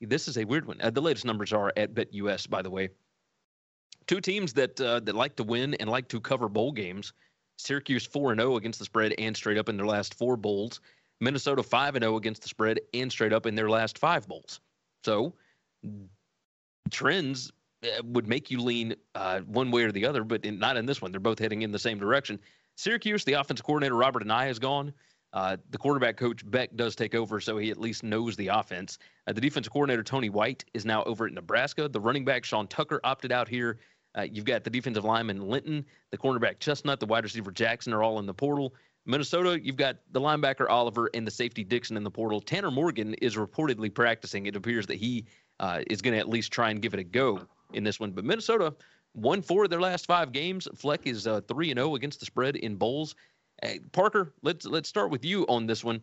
this is a weird one. Uh, the latest numbers are at BetUS, by the way. Two teams that uh, that like to win and like to cover bowl games. Syracuse 4 0 against the spread and straight up in their last four bowls. Minnesota 5 0 against the spread and straight up in their last five bowls. So trends uh, would make you lean uh, one way or the other, but in, not in this one. They're both heading in the same direction. Syracuse, the offensive coordinator Robert Anae is gone. Uh, the quarterback coach Beck does take over, so he at least knows the offense. Uh, the defensive coordinator Tony White is now over at Nebraska. The running back Sean Tucker opted out here. Uh, you've got the defensive lineman Linton, the cornerback Chestnut, the wide receiver Jackson are all in the portal. Minnesota, you've got the linebacker Oliver and the safety Dixon in the portal. Tanner Morgan is reportedly practicing. It appears that he uh, is going to at least try and give it a go in this one. But Minnesota won four of their last five games. Fleck is uh, three and zero oh against the spread in bowls. Hey, Parker, let's let's start with you on this one.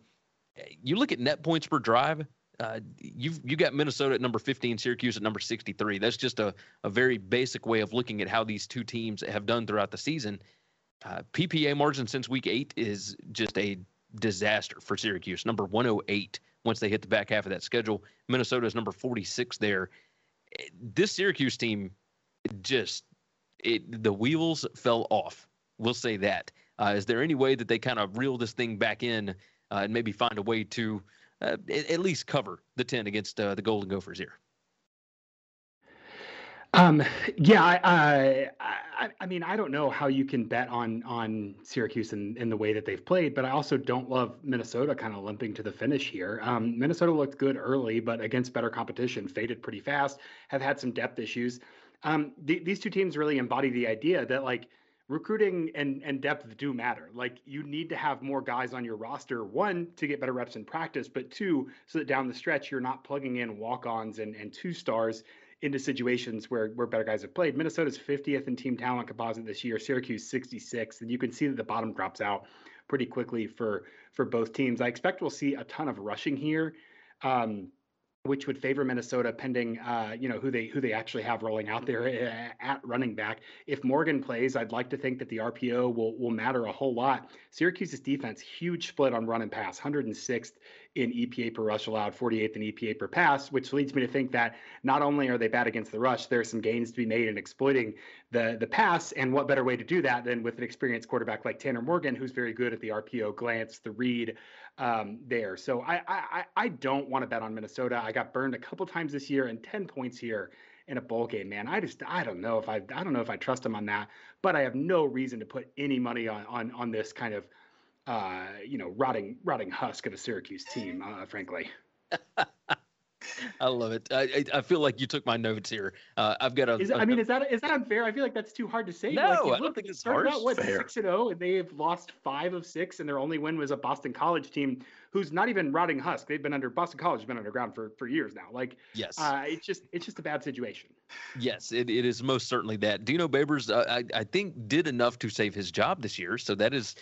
You look at net points per drive. Uh, you've you got Minnesota at number 15, Syracuse at number 63. That's just a, a very basic way of looking at how these two teams have done throughout the season. Uh, PPA margin since week eight is just a disaster for Syracuse. Number 108 once they hit the back half of that schedule. Minnesota is number 46 there. This Syracuse team just it the wheels fell off. We'll say that. Uh, is there any way that they kind of reel this thing back in uh, and maybe find a way to uh, at least cover the 10 against uh, the Golden Gophers here? Um, yeah, I, I, I, mean, I don't know how you can bet on on Syracuse in, in the way that they've played, but I also don't love Minnesota kind of limping to the finish here. Um, Minnesota looked good early, but against better competition, faded pretty fast. Have had some depth issues. Um, th- these two teams really embody the idea that like recruiting and and depth do matter. Like you need to have more guys on your roster. One to get better reps in practice, but two so that down the stretch you're not plugging in walk-ons and and two stars into situations where where better guys have played. Minnesota's 50th in team talent composite this year, Syracuse 66th, and you can see that the bottom drops out pretty quickly for for both teams. I expect we'll see a ton of rushing here. Um, which would favor Minnesota, pending uh, you know who they who they actually have rolling out there uh, at running back. If Morgan plays, I'd like to think that the RPO will will matter a whole lot. Syracuse's defense, huge split on run and pass, 106th in EPA per rush allowed, 48th in EPA per pass, which leads me to think that not only are they bad against the rush, there are some gains to be made in exploiting the the pass. And what better way to do that than with an experienced quarterback like Tanner Morgan, who's very good at the RPO glance, the read um, there. So I, I I don't want to bet on Minnesota. I got burned a couple times this year and 10 points here in a bowl game, man. I just I don't know if I I don't know if I trust them on that, but I have no reason to put any money on on on this kind of uh, you know, rotting rotting husk of a Syracuse team, uh, frankly. I love it. I, I feel like you took my notes here. Uh, I've got a. Is, a, I mean, is that is that unfair? I feel like that's too hard to say. No, like, I don't think it's hard. Out, what six and zero, oh, and they've lost five of six, and their only win was a Boston College team who's not even rotting husk. They've been under Boston College has been underground for for years now. Like, yes, uh, it's just it's just a bad situation. Yes, it, it is most certainly that. Dino Babers, uh, I I think did enough to save his job this year, so that is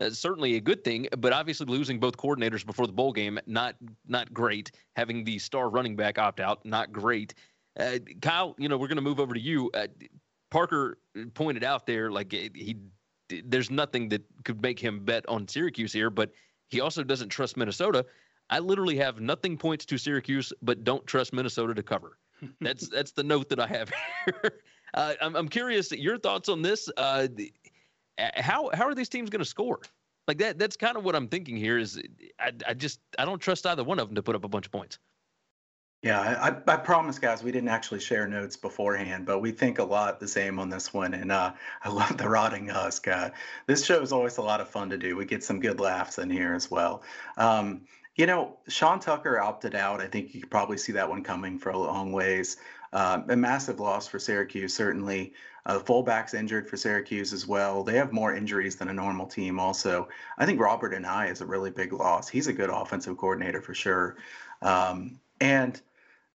uh, certainly a good thing, but obviously losing both coordinators before the bowl game, not not great. Having the star running back opt out, not great. Uh, Kyle, you know we're going to move over to you. Uh, Parker pointed out there, like he, there's nothing that could make him bet on Syracuse here, but he also doesn't trust Minnesota. I literally have nothing points to Syracuse, but don't trust Minnesota to cover. That's that's the note that I have here. Uh, I'm, I'm curious your thoughts on this. Uh, how how are these teams going to score? Like that that's kind of what I'm thinking here. Is I I just I don't trust either one of them to put up a bunch of points. Yeah, I, I promise, guys, we didn't actually share notes beforehand, but we think a lot the same on this one. And uh, I love the rotting husk. Uh, this show is always a lot of fun to do. We get some good laughs in here as well. Um, you know, Sean Tucker opted out. I think you could probably see that one coming for a long ways. Uh, a massive loss for Syracuse, certainly. Uh, fullbacks injured for Syracuse as well. They have more injuries than a normal team. Also, I think Robert Anae is a really big loss. He's a good offensive coordinator for sure. Um, and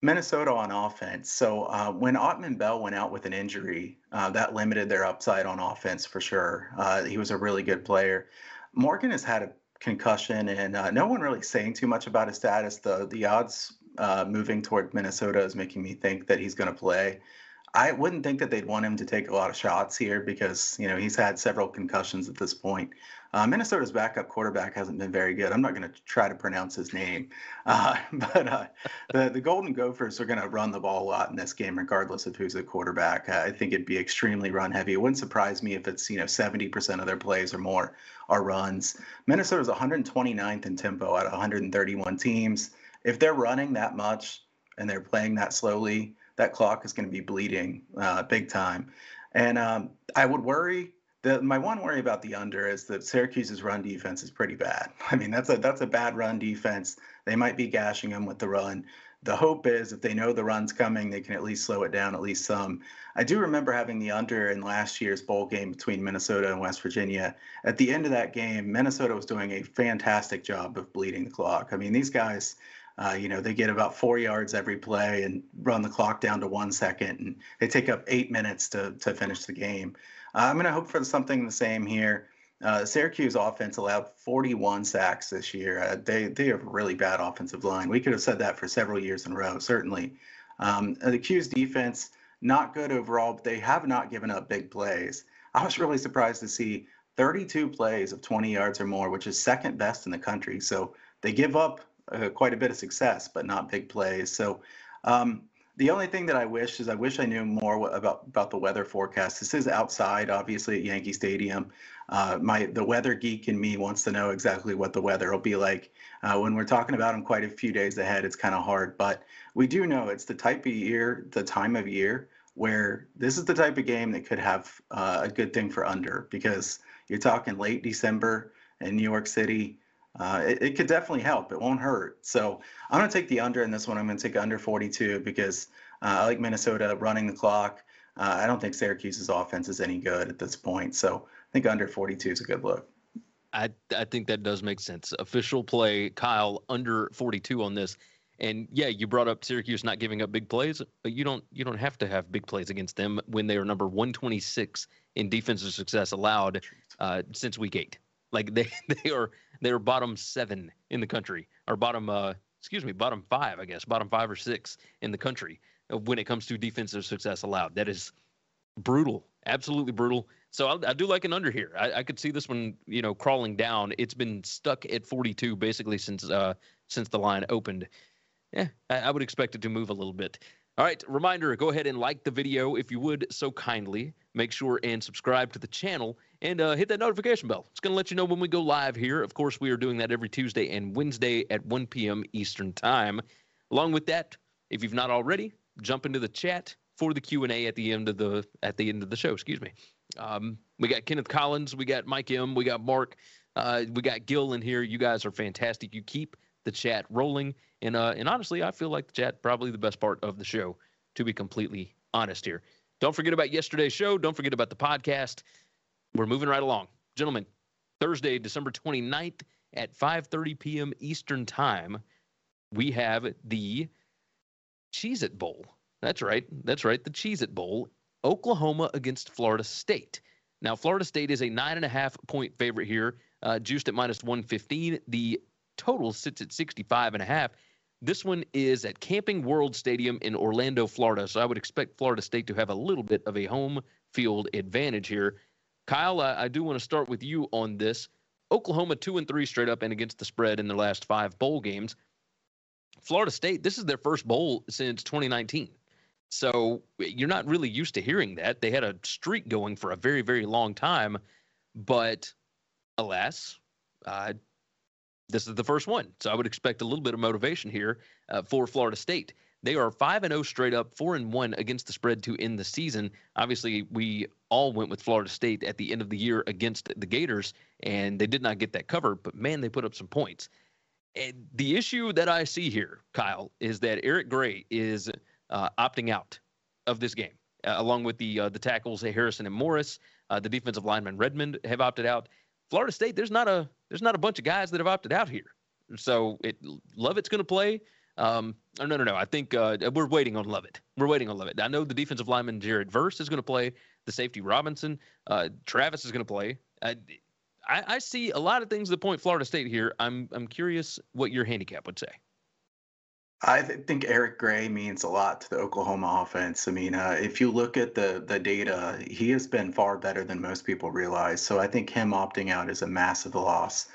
Minnesota on offense. So uh, when Autman-Bell went out with an injury, uh, that limited their upside on offense for sure. Uh, he was a really good player. Morgan has had a concussion, and uh, no one really saying too much about his status. The the odds uh, moving toward Minnesota is making me think that he's going to play. I wouldn't think that they'd want him to take a lot of shots here because you know he's had several concussions at this point. Uh, Minnesota's backup quarterback hasn't been very good. I'm not going to try to pronounce his name, uh, but uh, the the Golden Gophers are going to run the ball a lot in this game, regardless of who's the quarterback. I think it'd be extremely run heavy. It wouldn't surprise me if it's you know 70% of their plays or more are runs. Minnesota's 129th in tempo out of 131 teams. If they're running that much and they're playing that slowly, that clock is going to be bleeding uh, big time. And um, I would worry. The, my one worry about the under is that Syracuse's run defense is pretty bad. I mean, that's a that's a bad run defense. They might be gashing them with the run. The hope is if they know the run's coming, they can at least slow it down at least some. I do remember having the under in last year's bowl game between Minnesota and West Virginia. At the end of that game, Minnesota was doing a fantastic job of bleeding the clock. I mean, these guys uh, you know, they get about four yards every play and run the clock down to one second, and they take up eight minutes to to finish the game. Uh, I'm going to hope for something the same here. Uh, Syracuse offense allowed 41 sacks this year. Uh, they they have a really bad offensive line. We could have said that for several years in a row, certainly. Um, the 'Cuse defense not good overall, but they have not given up big plays. I was really surprised to see 32 plays of 20 yards or more, which is second best in the country. So they give up uh, quite a bit of success, but not big plays. So um, the only thing that I wish is I wish I knew more about about the weather forecast. This is outside, obviously at Yankee Stadium. Uh, my the weather geek in me wants to know exactly what the weather will be like. Uh, when we're talking about them quite a few days ahead, it's kind of hard, but we do know it's the type of year, the time of year where this is the type of game that could have uh, a good thing for under because you're talking late December in New York City uh, it, it, could definitely help. It won't hurt. So I'm going to take the under in this one. I'm going to take under 42 because uh, I like Minnesota running the clock. Uh, I don't think Syracuse's offense is any good at this point. So I think under 42 is a good look. I, I think that does make sense. Official play, Kyle, under 42 on this. And yeah, you brought up Syracuse not giving up big plays, but you don't you don't have to have big plays against them when they are number 126 in defensive success allowed uh, since week eight. Like they they are they are bottom seven in the country, or bottom uh excuse me bottom five I guess bottom five or six in the country when it comes to defensive success allowed. That is brutal, absolutely brutal. So I, I do like an under here. I, I, could see this one, you know, crawling down. It's been stuck at 42 basically since uh since the line opened. Yeah, I, I would expect it to move a little bit. All right, reminder go ahead and like the video if you would so kindly. Make sure and subscribe to the channel and uh, hit that notification bell. It's going to let you know when we go live here. Of course, we are doing that every Tuesday and Wednesday at 1 p.m. Eastern Time. Along with that, if you've not already, jump into the chat for the Q and A at the end of the at the end of the show. Excuse me. Um, we got Kenneth Collins, we got Mike M, we got Mark, uh, we got Gil in here. You guys are fantastic. You keep the chat rolling, and uh, and honestly, I feel like the chat probably the best part of the show. To be completely honest here. Don't forget about yesterday's show. Don't forget about the podcast. We're moving right along. Gentlemen, Thursday, December 29th at 5:30 p.m. Eastern Time, we have the Cheez It Bowl. That's right. That's right. The Cheez It Bowl. Oklahoma against Florida State. Now, Florida State is a nine and a half point favorite here, uh, juiced at minus 115. The total sits at 65 and a half. This one is at Camping World Stadium in Orlando, Florida. So I would expect Florida State to have a little bit of a home field advantage here. Kyle, I, I do want to start with you on this. Oklahoma two and three straight up and against the spread in their last five bowl games. Florida State, this is their first bowl since 2019. So you're not really used to hearing that. They had a streak going for a very, very long time, but alas, uh, this is the first one. So I would expect a little bit of motivation here uh, for Florida State. They are 5 and 0 straight up, 4 and 1 against the spread to end the season. Obviously, we all went with Florida State at the end of the year against the Gators, and they did not get that cover, but man, they put up some points. And the issue that I see here, Kyle, is that Eric Gray is uh, opting out of this game, uh, along with the uh, the tackles Harrison and Morris. Uh, the defensive lineman Redmond have opted out. Florida State, there's not a there's not a bunch of guys that have opted out here. So it Lovett's going to play. Um, oh, no, no, no. I think uh, we're waiting on Lovett. We're waiting on Lovett. I know the defensive lineman Jared Verse is going to play. The safety Robinson, uh, Travis is going to play. I, I see a lot of things that point Florida State here. I'm I'm curious what your handicap would say. I th- think Eric Gray means a lot to the Oklahoma offense. I mean, uh, if you look at the the data, he has been far better than most people realize. So I think him opting out is a massive loss.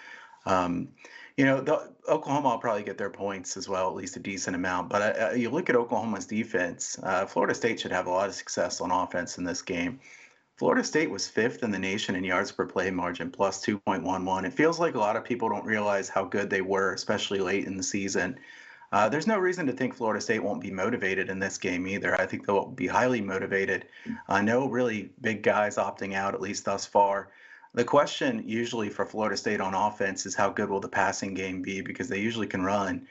Um, you know, the, Oklahoma will probably get their points as well, at least a decent amount. But uh, uh, you look at Oklahoma's defense. Uh, Florida State should have a lot of success on offense in this game. Florida State was fifth in the nation in yards per play margin, plus 2.11. It feels like a lot of people don't realize how good they were, especially late in the season. Uh, there's no reason to think Florida State won't be motivated in this game either. I think they'll be highly motivated. Uh, no really big guys opting out, at least thus far. The question usually for Florida State on offense is how good will the passing game be because they usually can run.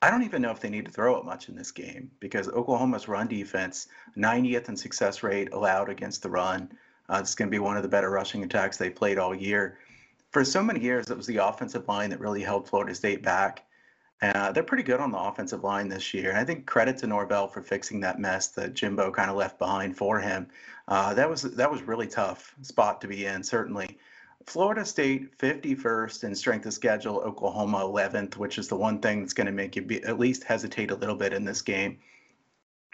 I don't even know if they need to throw it much in this game because Oklahoma's run defense, 90th in success rate allowed against the run. Uh, it's going to be one of the better rushing attacks they played all year. For so many years, it was the offensive line that really held Florida State back. Uh, they're pretty good on the offensive line this year. And I think credit to Norvell for fixing that mess that Jimbo kind of left behind for him. Uh, that was that was really tough spot to be in, certainly. Florida State 51st in strength of schedule, Oklahoma 11th, which is the one thing that's going to make you be, at least hesitate a little bit in this game.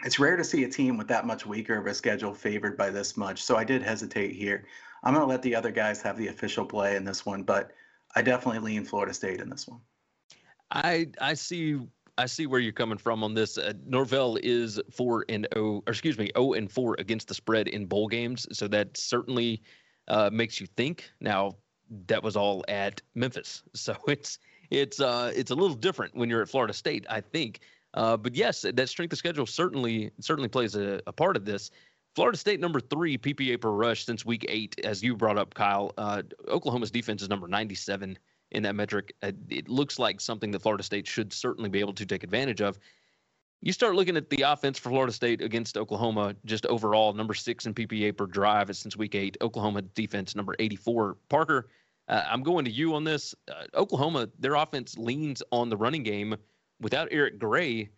It's rare to see a team with that much weaker of a schedule favored by this much, so I did hesitate here. I'm going to let the other guys have the official play in this one, but I definitely lean Florida State in this one. I I see I see where you're coming from on this. Uh, Norvell is four and oh, or excuse me, oh and four against the spread in bowl games, so that certainly uh, makes you think. Now that was all at Memphis, so it's it's uh it's a little different when you're at Florida State, I think. Uh, but yes, that strength of schedule certainly certainly plays a, a part of this. Florida State number three PPA per rush since week eight, as you brought up, Kyle. Uh, Oklahoma's defense is number 97 in that metric. Uh, it looks like something that Florida State should certainly be able to take advantage of. You start looking at the offense for Florida State against Oklahoma, just overall number six in PPA per drive since week eight. Oklahoma defense number 84. Parker, uh, I'm going to you on this. Uh, Oklahoma, their offense leans on the running game. Without Eric Gray,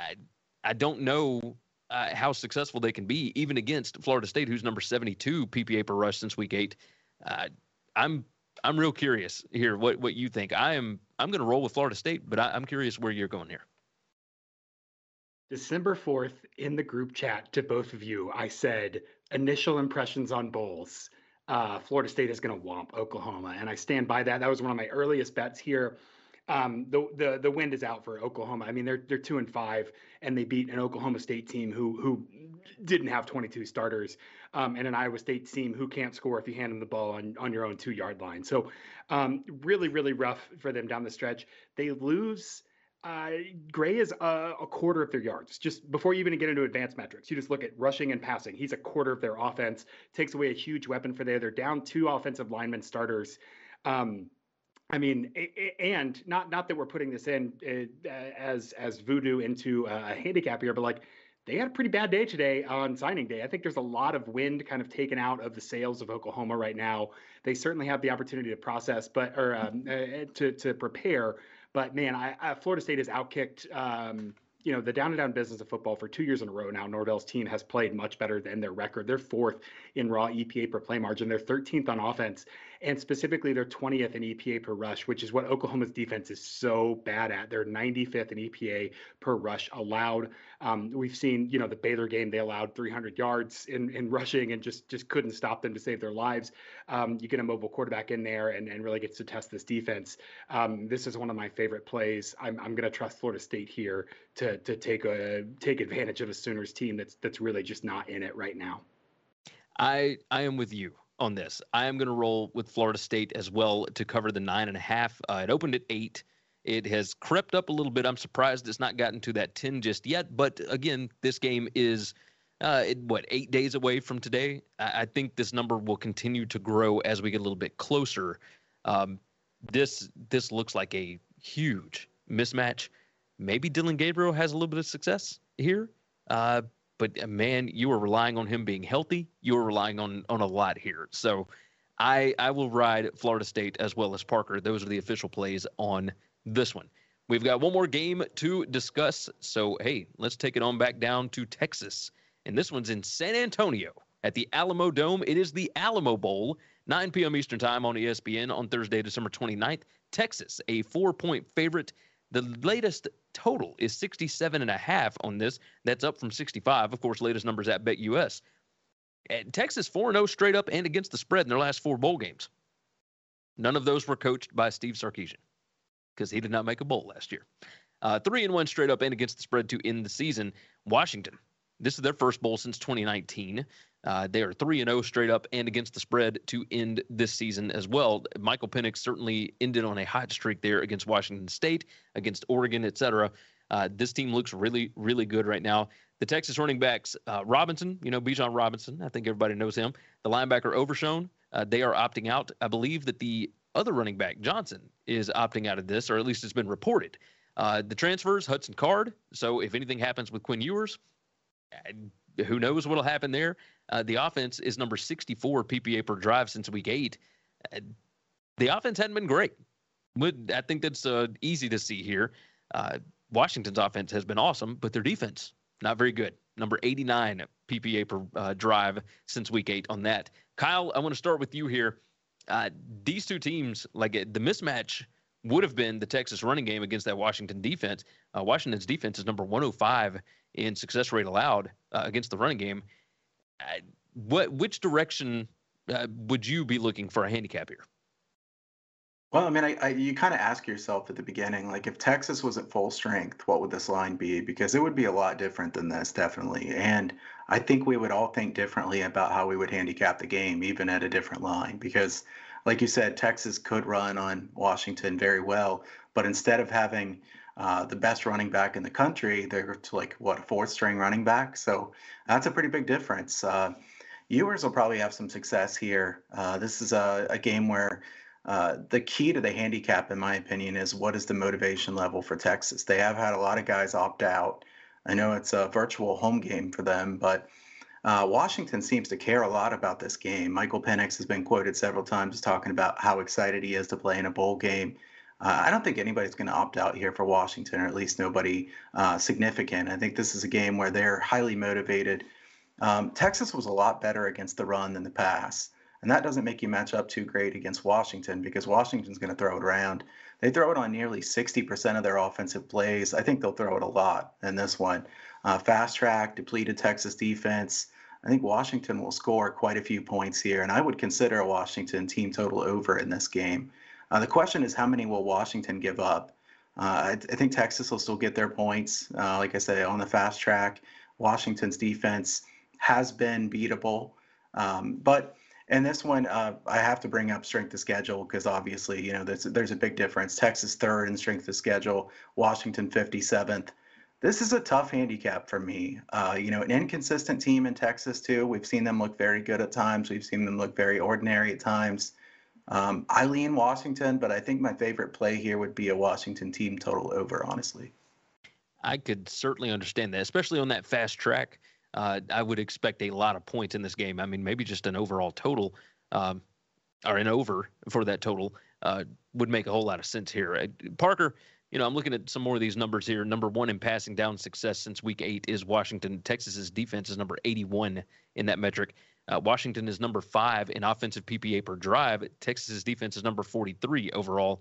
I, I don't know uh, how successful they can be, even against Florida State, who's number 72 PPA per rush since week eight. Uh, I'm I'm real curious here what what you think. I am I'm going to roll with Florida State, but I, am curious where you're going here. December 4th in the group chat to both of you, I said initial impressions on bowls. Uh, Florida State is going to womp Oklahoma, and I stand by that. That was one of my earliest bets here. Um, the the the wind is out for Oklahoma. I mean, they're they're two and five, and they beat an Oklahoma State team who who didn't have 22 starters um, and an Iowa State team who can't score if you hand them the ball on, on your own two yard line. So, um, really, really rough for them down the stretch. They lose. Uh, Gray is a, a, quarter of their yards. Just before you even get into advanced metrics, you just look at rushing and passing. He's a quarter of their offense. Takes away a huge weapon for there. They're down two offensive linemen starters. Um, I mean, and not not that we're putting this in uh, as as voodoo into a handicap here, but like they had a pretty bad day today on signing day. I think there's a lot of wind kind of taken out of the sails of Oklahoma right now. They certainly have the opportunity to process, but or um, uh, to to prepare. But man, I, I, Florida State has outkicked um, you know, the down and down business of football for two years in a row now, Norvell's team has played much better than their record. They're fourth in raw EPA per play margin. They're 13th on offense, and specifically they're 20th in EPA per rush, which is what Oklahoma's defense is so bad at. They're 95th in EPA per rush allowed. Um, we've seen, you know, the Baylor game, they allowed 300 yards in, in rushing and just just couldn't stop them to save their lives. Um, you get a mobile quarterback in there and, and really gets to test this defense. Um, this is one of my favorite plays. I'm, I'm going to trust Florida State here to to take a take advantage of a Sooners team that's that's really just not in it right now. I I am with you on this. I am going to roll with Florida State as well to cover the nine and a half. Uh, it opened at eight. It has crept up a little bit. I'm surprised it's not gotten to that 10 just yet. But again, this game is, uh, it, what, eight days away from today? I, I, think this number will continue to grow as we get a little bit closer. Um, this this looks like a huge mismatch. Maybe Dillon Gabriel has a little bit of success here. Uh, but uh, man, you are relying on him being healthy. You are relying on on a lot here. So I I will ride Florida State as well as Parker. Those are the official plays on this one. We've got one more game to discuss. So hey, let's take it on back down to Texas. And this one's in San Antonio at the Alamo Dome. It is the Alamo Bowl, 9 p.m. Eastern Time on ESPN on Thursday, December 29th. Texas, a four point favorite. The latest total is 67 and a half on this. That's up from 65. Of course, latest numbers at BetUS. And Texas 4 0 straight up and against the spread in their last four bowl games. None of those were coached by Steve Sarkisian because he did not make a bowl last year. Uh, 3 and 1 straight up and against the spread to end the season. Washington, this is their first bowl since 2019. Uh, they are 3 and 0 straight up and against the spread to end this season as well. Michael Penix certainly ended on a hot streak there against Washington State, against Oregon, etc. Uh, this team looks really, really good right now. The Texas running backs, uh, Robinson, you know, Bijan Robinson, I think everybody knows him. The linebacker Overshown, uh, they are opting out. I believe that the other running back, Johnson, is opting out of this, or at least it's been reported. Uh, the transfers, Hudson Card. So if anything happens with Quinn Ewers, who knows what'll happen there? Uh, the offense is number 64 PPA per drive since week eight. Uh, the offense hadn't been great. I think that's uh, easy to see here. Uh, Washington's offense has been awesome, but their defense not very good. Number 89 PPA per uh, drive since week eight on that. Kyle, I want to start with you here. Uh, these two teams, like the mismatch would have been the Texas running game against that Washington defense. Washington's defense is number 105 in success rate allowed uh, against the running game. Uh, what which direction uh, would you be looking for a handicap here? Well, I mean, I, I you kind of ask yourself at the beginning, like if Texas was at full strength, what would this line be? Because it would be a lot different than this, definitely. And I think we would all think differently about how we would handicap the game, even at a different line. Because, like you said, Texas could run on Washington very well, but instead of having uh, the best running back in the country. They're to like what a fourth string running back, so that's a pretty big difference. Uh, Ewers will probably have some success here. Uh, this is a, a game where uh, the key to the handicap, in my opinion, is what is the motivation level for Texas. They have had a lot of guys opt out. I know it's a virtual home game for them, but uh, Washington seems to care a lot about this game. Michael Penix has been quoted several times talking about how excited he is to play in a bowl game. Uh, I don't think anybody's going to opt out here for Washington, or at least nobody uh, significant. I think this is a game where they're highly motivated. Um, Texas was a lot better against the run than the pass. And that doesn't make you match up too great against Washington because Washington's going to throw it around. They throw it on nearly 60% of their offensive plays. I think they'll throw it a lot in this one. Uh, fast track, depleted Texas defense. I think Washington will score quite a few points here, and I would consider a Washington team total over in this game. Uh, the question is, how many will Washington give up? Uh, I, I, think Texas will still get their points. Uh, like I said, on the fast track, Washington's defense has been beatable. Um, but in this one, uh, I have to bring up strength of schedule because obviously, you know, there's, there's a big difference. Texas third in strength of schedule, Washington 57th. This is a tough handicap for me. Uh, you know, an inconsistent team in Texas, too. We've seen them look very good at times, we've seen them look very ordinary at times. Um, I lean Washington, but I think my favorite play here would be a Washington team total over, honestly. I could certainly understand that, especially on that fast track. Uh, I would expect a lot of points in this game. I mean, maybe just an overall total um, or an over for that total uh, would make a whole lot of sense here. Uh, Parker, you know, I'm looking at some more of these numbers here. Number one in passing down success since week eight is Washington. Texas's defense is number 81 in that metric. Uh, Washington is number five in offensive PPA per drive. Texas's defense is number 43 overall.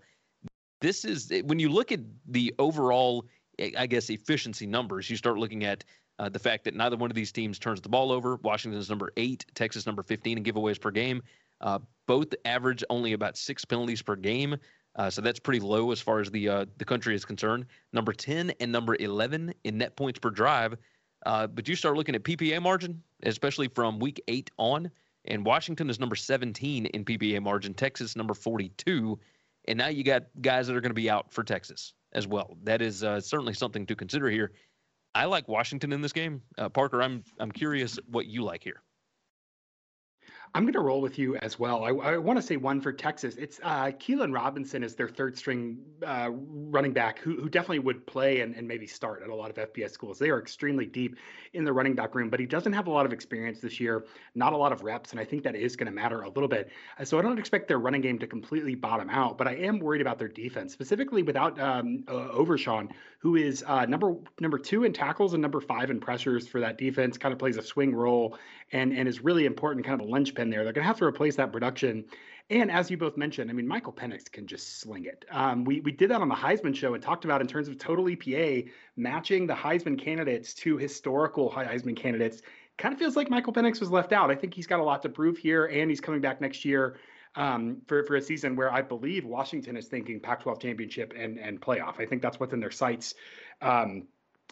This is when you look at the overall, I guess, efficiency numbers. You start looking at uh, the fact that neither one of these teams turns the ball over. Washington is number eight, Texas number 15 in giveaways per game. Uh, both average only about six penalties per game. Uh, so that's pretty low as far as the uh, the country is concerned. Number 10 and number 11 in net points per drive. Uh, but you start looking at PPA margin, especially from week eight on, and Washington is number 17 in PPA margin, Texas number 42, and now you got guys that are going to be out for Texas as well. That is uh, certainly something to consider here. I like Washington in this game. Uh, Parker, I'm I'm curious what you like here. I'm going to roll with you as well. I, I want to say one for Texas. It's uh, Keilan Robinson is their third string uh, running back who, who definitely would play and, and maybe start at a lot of FBS schools. They are extremely deep in the running back room, but he doesn't have a lot of experience this year, not a lot of reps, and I think that is going to matter a little bit. Uh, so I don't expect their running game to completely bottom out, but I am worried about their defense, specifically without um, uh, Overshown, who is uh, number number two in tackles and number five in pressures for that defense. Kind of plays a swing role and and is really important, kind of a linchpin there. They're going to have to replace that production. And as you both mentioned, I mean, Michael Penix can just sling it. Um, we we did that on the Heisman show and talked about in terms of total EPA matching the Heisman candidates to historical Heisman candidates. Kind of feels like Michael Penix was left out. I think he's got a lot to prove here, and he's coming back next year um, for for a season where I believe Washington is thinking Pac-12 championship and and playoff. I think that's what's in their sights um,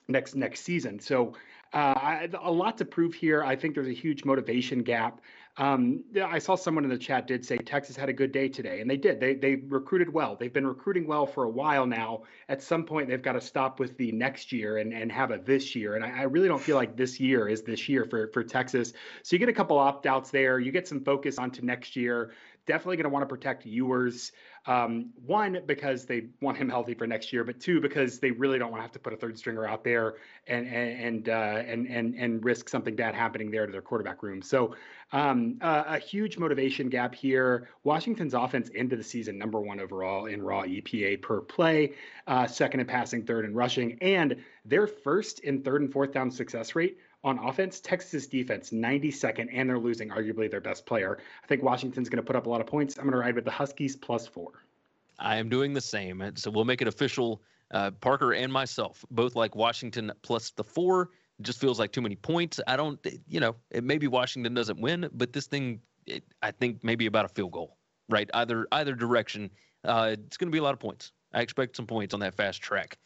next next season. So uh, a lot to prove here. I think there's a huge motivation gap. Um, I saw someone in the chat did say Texas had a good day today, and they did. They they recruited well. They've been recruiting well for a while now. At some point, they've got to stop with the next year and, and have a this year. And I, I really don't feel like this year is this year for for Texas. So you get a couple opt outs there. You get some focus onto next year definitely going to want to protect Ewers. Um, one because they want him healthy for next year, but two because they really don't want to have to put a third stringer out there and and uh, and and and risk something bad happening there to their quarterback room. So um, uh, a huge motivation gap here. Washington's offense into the season number one overall in raw EPA per play, uh, second in passing, third in rushing, and their first in third and fourth down success rate on offense, Texas defense 92nd, and they're losing arguably their best player. I think Washington's going to put up a lot of points. I'm going to ride with the Huskies plus four. I am doing the same. So we'll make it official. Uh, Parker and myself both like Washington plus the four. It just feels like too many points. I don't, you know, it maybe Washington doesn't win, but this thing, it, I think maybe about a field goal, right? Either either direction. Uh, it's going to be a lot of points. I expect some points on that fast track.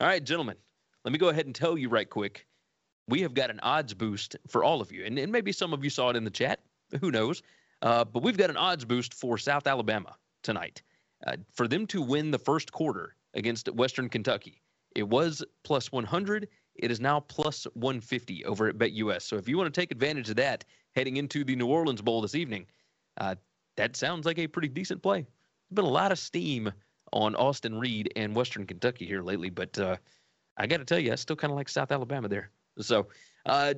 All right, gentlemen, let me go ahead and tell you right quick we have got an odds boost for all of you. And, and maybe some of you saw it in the chat. Who knows? Uh, but we've got an odds boost for South Alabama tonight. Uh, for them to win the first quarter against Western Kentucky, it was plus 100. It is now plus 150 over at BetUS. So if you want to take advantage of that heading into the New Orleans Bowl this evening, uh, that sounds like a pretty decent play. There's been a lot of steam on Austin Reed and Western Kentucky here lately, but uh, I got to tell you, I still kind of like South Alabama there. So uh,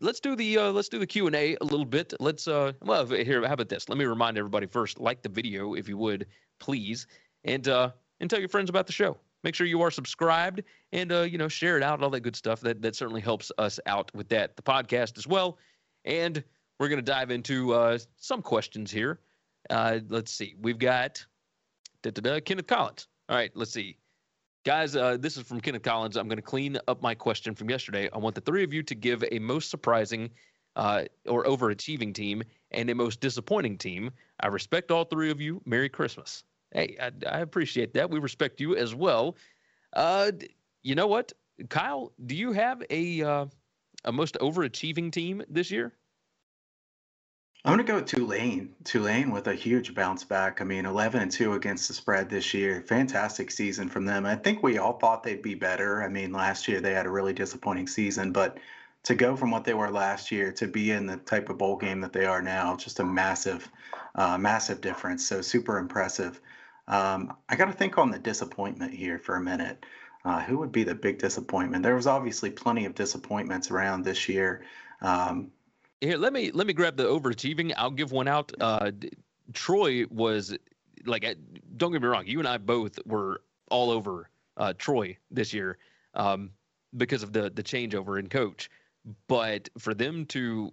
let's do the uh, let's do the Q and A a little bit. Let's uh, well here. How about this? Let me remind everybody first. Like the video if you would, please, and uh, and tell your friends about the show. Make sure you are subscribed and uh, you know share it out, all that good stuff. That that certainly helps us out with that. The podcast as well, and we're gonna dive into uh, some questions here. Uh, let's see. We've got Kenneth Collins. All right. Let's see. Guys, uh, this is from Kenneth Collins. I'm going to clean up my question from yesterday. I want the three of you to give a most surprising uh, or overachieving team and a most disappointing team. I respect all three of you. Merry Christmas. Hey, I, I appreciate that. We respect you as well. Uh, you know what, Kyle? Do you have a uh, a most overachieving team this year? I'm going to go Tulane. Tulane with a huge bounce back. I mean, 11 and 2 against the spread this year. Fantastic season from them. I think we all thought they'd be better. I mean, last year they had a really disappointing season, but to go from what they were last year to be in the type of bowl game that they are now, just a massive, uh, massive difference. So super impressive. Um, I got to think on the disappointment here for a minute. Uh, who would be the big disappointment? There was obviously plenty of disappointments around this year. Um, here, let me let me grab the overachieving. I'll give one out. Uh, Troy was like, don't get me wrong. You and I both were all over uh, Troy this year um, because of the the changeover in coach. But for them to,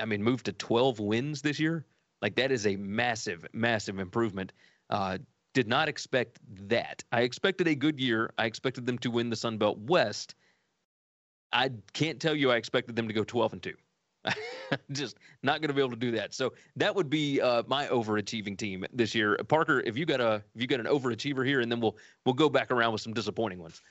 I mean, move to 12 wins this year, like that is a massive, massive improvement. Uh, did not expect that. I expected a good year. I expected them to win the Sun Belt West. I can't tell you I expected them to go 12 and 2. just not going to be able to do that. So that would be uh, my overachieving team this year. Parker, if you got a if you got an overachiever here, and then we'll we'll go back around with some disappointing ones.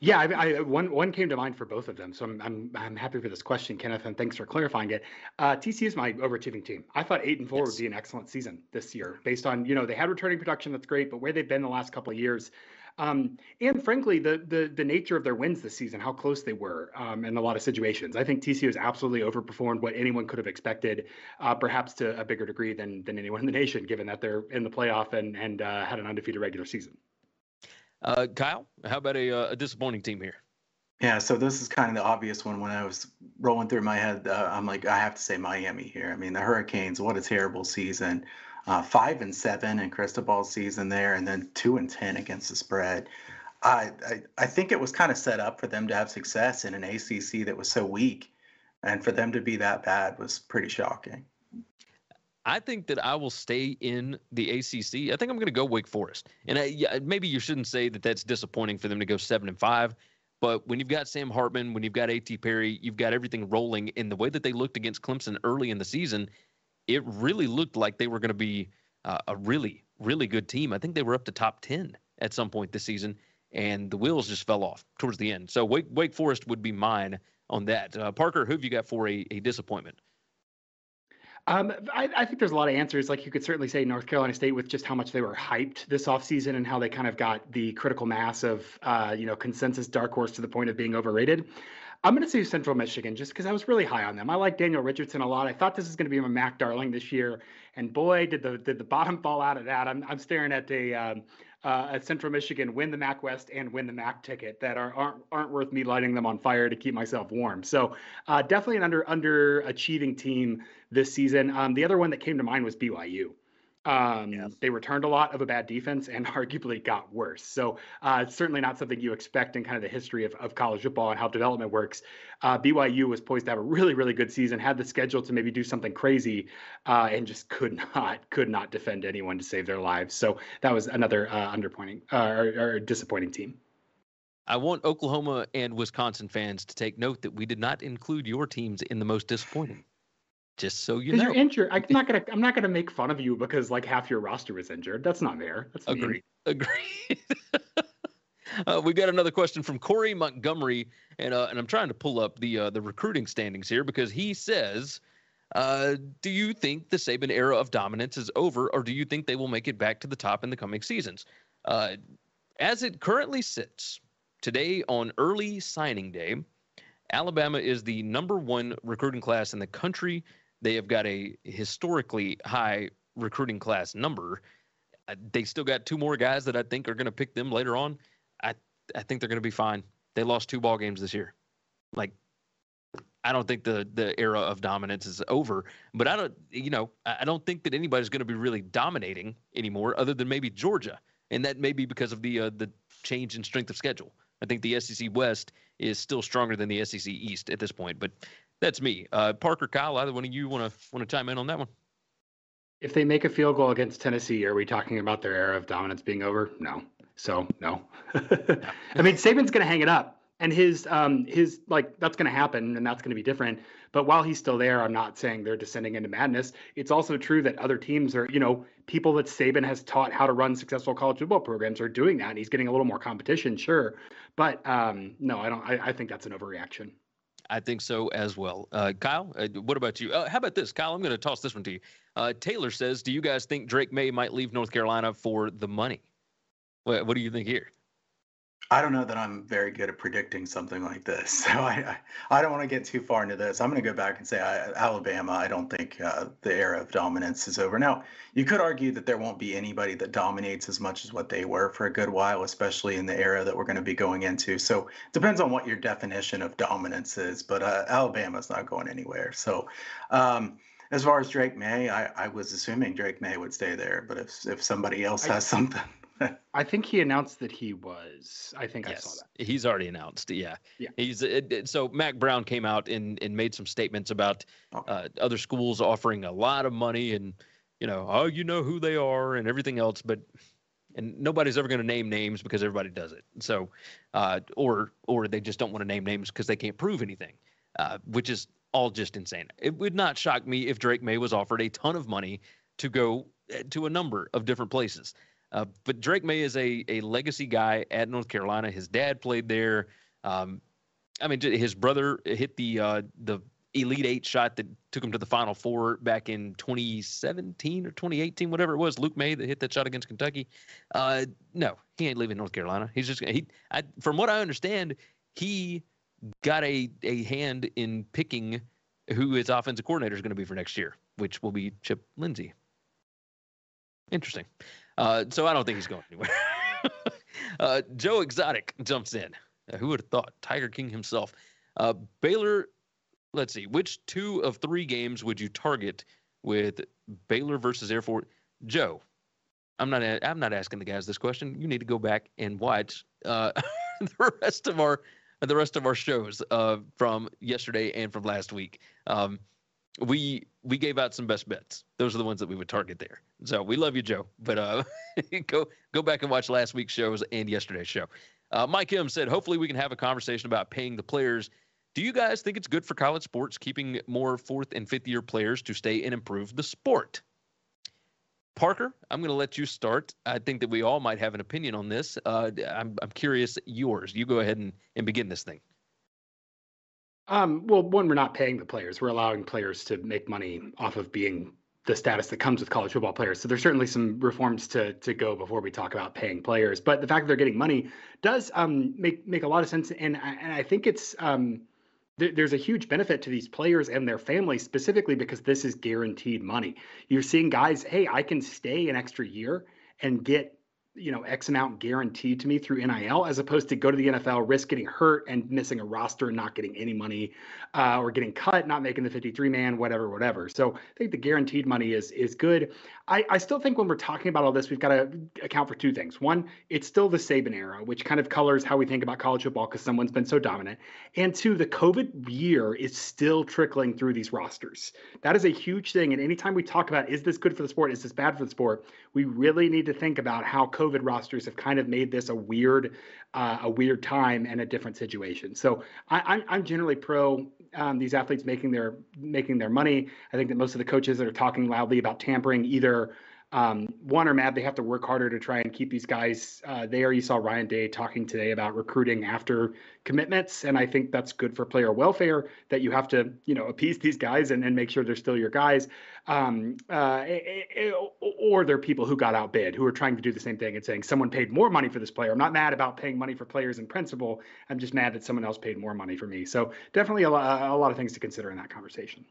Yeah, I, I, one one came to mind for both of them, so I'm I'm, I'm happy for this question, Kenneth, and thanks for clarifying it. Uh, TC is my overachieving team. I thought eight and four yes. would be an excellent season this year, based on you know they had returning production that's great, but where they've been the last couple of years, Um, and frankly, the, the the nature of their wins this season, how close they were um, in a lot of situations. I think TCU has absolutely overperformed what anyone could have expected, uh, perhaps to a bigger degree than than anyone in the nation, given that they're in the playoff and and uh, had an undefeated regular season. Uh, Kyle, how about a, uh, a disappointing team here? Yeah, so this is kind of the obvious one when I was rolling through my head. Uh, I'm like, I have to say Miami here. I mean, the Hurricanes, what a terrible season. Uh, five and seven in Cristobal's season there, and then two and ten against the spread. I, I I think it was kind of set up for them to have success in an ACC that was so weak, and for them to be that bad was pretty shocking. I think that I will stay in the ACC. I think I'm going to go Wake Forest, and I, yeah, maybe you shouldn't say that that's disappointing for them to go seven and five. But when you've got Sam Hartman, when you've got A.T. Perry, you've got everything rolling in the way that they looked against Clemson early in the season, it really looked like they were going to be uh, a really, really good team. I think they were up to top 10 at some point this season, and the wheels just fell off towards the end. So Wake, Wake Forest would be mine on that. Uh, Parker, who have you got for a, a disappointment? Um, I, I, think there's a lot of answers. Like you could certainly say North Carolina State with just how much they were hyped this offseason and how they kind of got the critical mass of, uh, you know, consensus dark horse to the point of being overrated. I'm going to say Central Michigan just because I was really high on them. I like Daniel Richardson a lot. I thought this was going to be my Mac Darling this year, and boy, did the did the bottom fall out of that. I'm I'm staring at a um, uh, Central Michigan win the MAC West and win the MAC ticket that are aren't aren't worth me lighting them on fire to keep myself warm. So uh, definitely an under underachieving team this season. Um, the other one that came to mind was BYU. Um, yes. They returned a lot of a bad defense and arguably got worse. So uh, certainly not something you expect in kind of the history of, of college football and how development works. Uh, BYU was poised to have a really, really good season, had the schedule to maybe do something crazy, uh, and just could not could not defend anyone to save their lives. So that was another uh, underpointing uh, or, or disappointing team. I want Oklahoma and Wisconsin fans to take note that we did not include your teams in the most disappointing. Just so you know, you're injured. I'm not gonna. I'm not gonna make fun of you because like half your roster was injured. That's not fair. That's agreed. Agreed. uh, we got another question from Corey Montgomery, and uh, and I'm trying to pull up the uh, the recruiting standings here because he says, uh, "Do you think the Saban era of dominance is over, or do you think they will make it back to the top in the coming seasons?" Uh, as it currently sits today on early signing day, Alabama is the number one recruiting class in the country they have got a historically high recruiting class number. Uh, they still got two more guys that I think are going to pick them later on. I I think they're going to be fine. They lost two ball games this year. Like I don't think the the era of dominance is over, but I don't you know I don't think that anybody's going to be really dominating anymore, other than maybe Georgia, and that may be because of the uh, the change in strength of schedule. I think the SEC West is still stronger than the SEC East at this point, but that's me. Uh, Parker, Kyle, either one of you want to want to chime in on that one? If they make a field goal against Tennessee, are we talking about their era of dominance being over? No. So no. I mean, Saban's going to hang it up, and his um his like that's going to happen, and that's going to be different. But while he's still there, I'm not saying they're descending into madness. It's also true that other teams are, you know, people that Saban has taught how to run successful college football programs are doing that, and he's getting a little more competition, sure. But um, no, I don't. I, I think that's an overreaction. I think so as well. Uh, Kyle, uh, what about you? Uh, how about this, Kyle? I'm going to toss this one to you. Uh, Taylor says, "Do you guys think Drake Maye might leave North Carolina for the money? What, what do you think here?" I don't know that I'm very good at predicting something like this, so I I, I don't want to get too far into this. I'm going to go back and say I, Alabama. I don't think uh, the era of dominance is over. Now, you could argue that there won't be anybody that dominates as much as what they were for a good while, especially in the era that we're going to be going into. So it depends on what your definition of dominance is. But uh, Alabama's not going anywhere. So. Um, as far as Drake Maye, I, I was assuming Drake Maye would stay there, but if if somebody else has something, I think he announced that he was. I think yes, I saw that. He's already announced. Yeah. Yeah. He's it, it, so Mack Brown came out and and made some statements about oh. uh, other schools offering a lot of money and you know oh you know who they are and everything else, but and nobody's ever going to name names because everybody does it. So, uh, or or they just don't want to name names because they can't prove anything, uh, which is all just insane. It would not shock me if Drake Maye was offered a ton of money to go uh, to a number of different places. Uh, but Drake Maye is a, a legacy guy at North Carolina. His dad played there. Um, I mean, his brother hit the uh, the Elite Eight shot that took him to the Final Four back in 2017 or 2018, whatever it was. Luke Maye that hit that shot against Kentucky. Uh, no, he ain't leaving North Carolina. He's just he. I, from what I understand, he got a a hand in picking who his offensive coordinator is going to be for next year, which will be Chip Lindsey. Interesting. Uh, so I don't think he's going anywhere. uh, Joe Exotic jumps in. Uh, who would have thought? Tiger King himself. Uh, Baylor, let's see, which two of three games would you target with Baylor versus Air Force? Joe, I'm not. I'm not asking the guys this question. You need to go back and watch uh, the rest of our the rest of our shows uh, from yesterday and from last week. Um, we we gave out some best bets. Those are the ones that we would target there. So we love you, Joe. But uh, go go back and watch last week's shows and yesterday's show. Uh, Mike M said, hopefully we can have a conversation about paying the players. Do you guys think it's good for college sports keeping more fourth and fifth year players to stay and improve the sport? Parker, I'm going to let you start. I think that we all might have an opinion on this. Uh, I'm, I'm curious yours. You go ahead and, and begin this thing. Um, well, one, we're not paying the players. We're allowing players to make money off of being the status that comes with college football players. So there's certainly some reforms to to go before we talk about paying players. But the fact that they're getting money does um, make make a lot of sense, and and I think it's um, th- there's a huge benefit to these players and their families specifically because this is guaranteed money. You're seeing guys, hey, I can stay an extra year and get you know X amount guaranteed to me through NIL, as opposed to go to the NFL, risk getting hurt and missing a roster and not getting any money, uh, or getting cut, not making the 53 man, whatever, whatever. So I think the guaranteed money is is good. I, I still think when we're talking about all this, we've got to account for two things. One, it's still the Saban era, which kind of colors how we think about college football because someone's been so dominant. And two, the COVID year is still trickling through these rosters. That is a huge thing. And anytime we talk about is this good for the sport, is this bad for the sport, we really need to think about how COVID COVID rosters have kind of made this a weird, uh, a weird time and a different situation. So I, am I'm, generally pro um, these athletes making their making their money. I think that most of the coaches that are talking loudly about tampering either um, one are mad they have to work harder to try and keep these guys uh, there. You saw Ryan Day talking today about recruiting after commitments, and I think that's good for player welfare that you have to you know appease these guys and, and make sure they're still your guys. Um, uh, or they're people who got outbid who are trying to do the same thing and saying someone paid more money for this player. I'm not mad about paying money for players in principle. I'm just mad that someone else paid more money for me. So definitely a, a lot of things to consider in that conversation.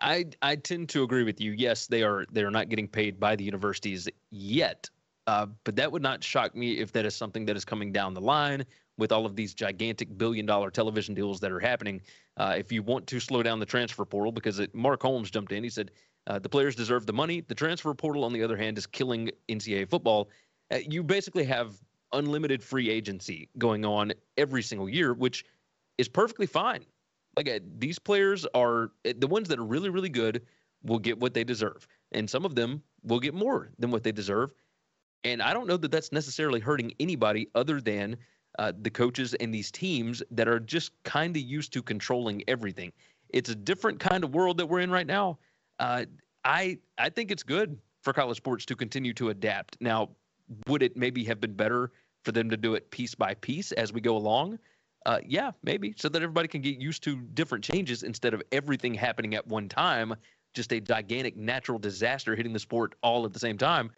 I I tend to agree with you. Yes, they are they are not getting paid by the universities yet, uh, but that would not shock me if that is something that is coming down the line with all of these gigantic billion dollar television deals that are happening. Uh, if you want to slow down the transfer portal, because it, Mark Holmes jumped in, he said uh, the players deserve the money. The transfer portal, on the other hand, is killing NCAA football. Uh, you basically have unlimited free agency going on every single year, which is perfectly fine like uh, these players are eh, the ones that are really really good will get what they deserve. And some of them will get more than what they deserve. And i don't know that that's necessarily hurting anybody other than uh, the coaches and these teams that are just kind of used to controlling everything. It's a different kind of world that we're in right now. Uh, i i think it's good for college sports to continue to adapt. Now would it maybe have been better for them to do it piece by piece as we go along uh, yeah, maybe so that everybody can get used to different changes instead of everything happening at one time, just a gigantic natural disaster hitting the sport all at the same time.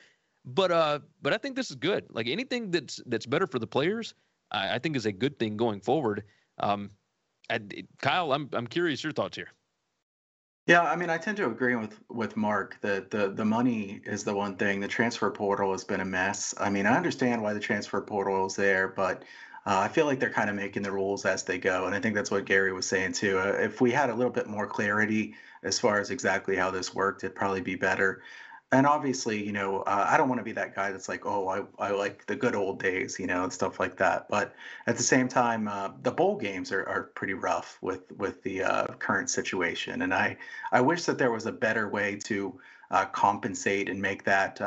But uh, but I think this is good. Like anything that's that's better for the players, I, I think is a good thing going forward. Um, I, Kyle, I'm I'm curious your thoughts here. Yeah, I mean, I tend to agree with with Mark that the the money is the one thing. The transfer portal has been a mess. I mean, I understand why the transfer portal is there, but uh, I feel like they're kind of making the rules as they go, and I think that's what Gary was saying too. Uh, if we had a little bit more clarity as far as exactly how this worked, it'd probably be better. And obviously, you know, uh, I don't want to be that guy that's like, oh, I, I like the good old days, you know, and stuff like that. But at the same time, uh, the bowl games are, are pretty rough with with the uh, current situation, and I I wish that there was a better way to uh, compensate and make that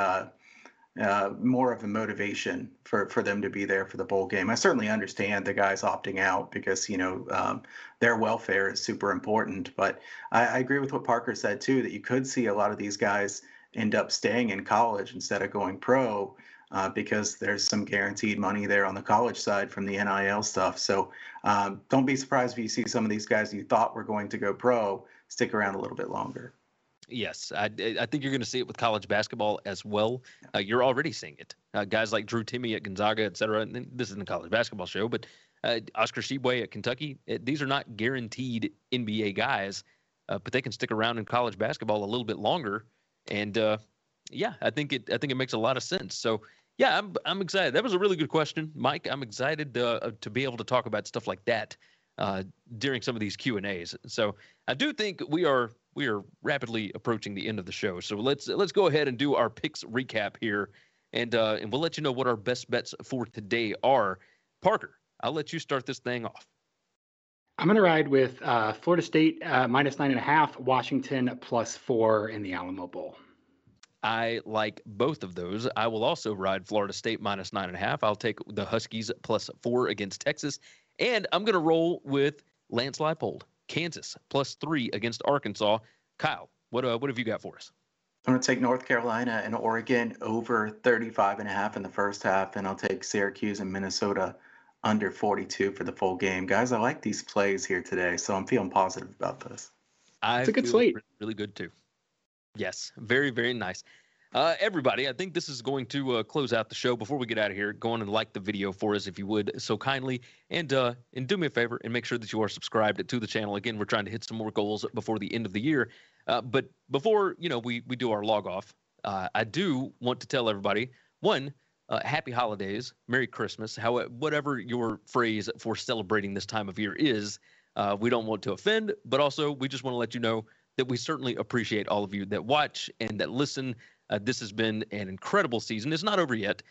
uh, more of a motivation for, for them to be there for the bowl game. I certainly understand the guys opting out because you know um, their welfare is super important. But I, I, agree with what Parker said too that you could see a lot of these guys end up staying in college instead of going pro uh, because there's some guaranteed money there on the college side from the NIL stuff. So um, don't be surprised if you see some of these guys you thought were going to go pro stick around a little bit longer. Yes, I, I think you're going to see it with college basketball as well. Uh, you're already seeing it. Uh, guys like Drew Timme at Gonzaga, et cetera. And this isn't a college basketball show, but uh, Oscar Tshiebwe at Kentucky. It, these are not guaranteed NBA guys, uh, but they can stick around in college basketball a little bit longer. And uh, yeah, I think it. I think it makes a lot of sense. So yeah, I'm I'm excited. That was a really good question, Mike. I'm excited uh, to be able to talk about stuff like that during some of these Q and A's. So I do think we are we are rapidly approaching the end of the show. So let's let's go ahead and do our picks recap here, and uh, and we'll let you know what our best bets for today are. Parker, I'll let you start this thing off. I'm going to ride with uh, Florida State uh, minus nine and a half, Washington plus four in the Alamo Bowl. I like both of those. I will also ride Florida State minus nine and a half. I'll take the Huskies plus four against Texas, and I'm going to roll with Lance Leipold Kansas plus three against Arkansas. Kyle, what uh, what have you got for us? I'm going to take North Carolina and Oregon over 35 and a half in the first half, and I'll take Syracuse and Minnesota under 42 for the full game. Guys, I like these plays here today, so I'm feeling positive about this. I it's a good slate. Really good too. Yes, very very nice. Uh, everybody, I think this is going to uh, close out the show. Before we get out of here, go on and like the video for us if you would, so kindly, and uh, and do me a favor and make sure that you are subscribed to the channel. Again, we're trying to hit some more goals before the end of the year. Uh, but before you know, we we do our log off. Uh, I do want to tell everybody one. Uh, happy holidays, Merry Christmas, how whatever your phrase for celebrating this time of year is. we don't want to offend, but also we just want to let you know that we certainly appreciate all of you that watch and that listen uh, this has been an incredible season. It's not over yet,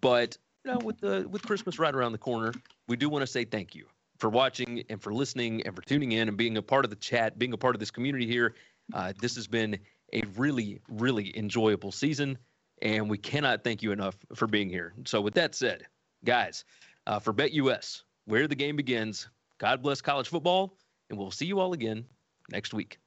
but you know, with the with Christmas right around the corner, we do want to say thank you for watching and for listening and for tuning in and being a part of the chat, being a part of this community here. Uh, this has been a really, really enjoyable season, and we cannot thank you enough for being here. So, with that said, guys, uh, for BetUS, where the game begins, God bless college football, and we'll see you all again next week.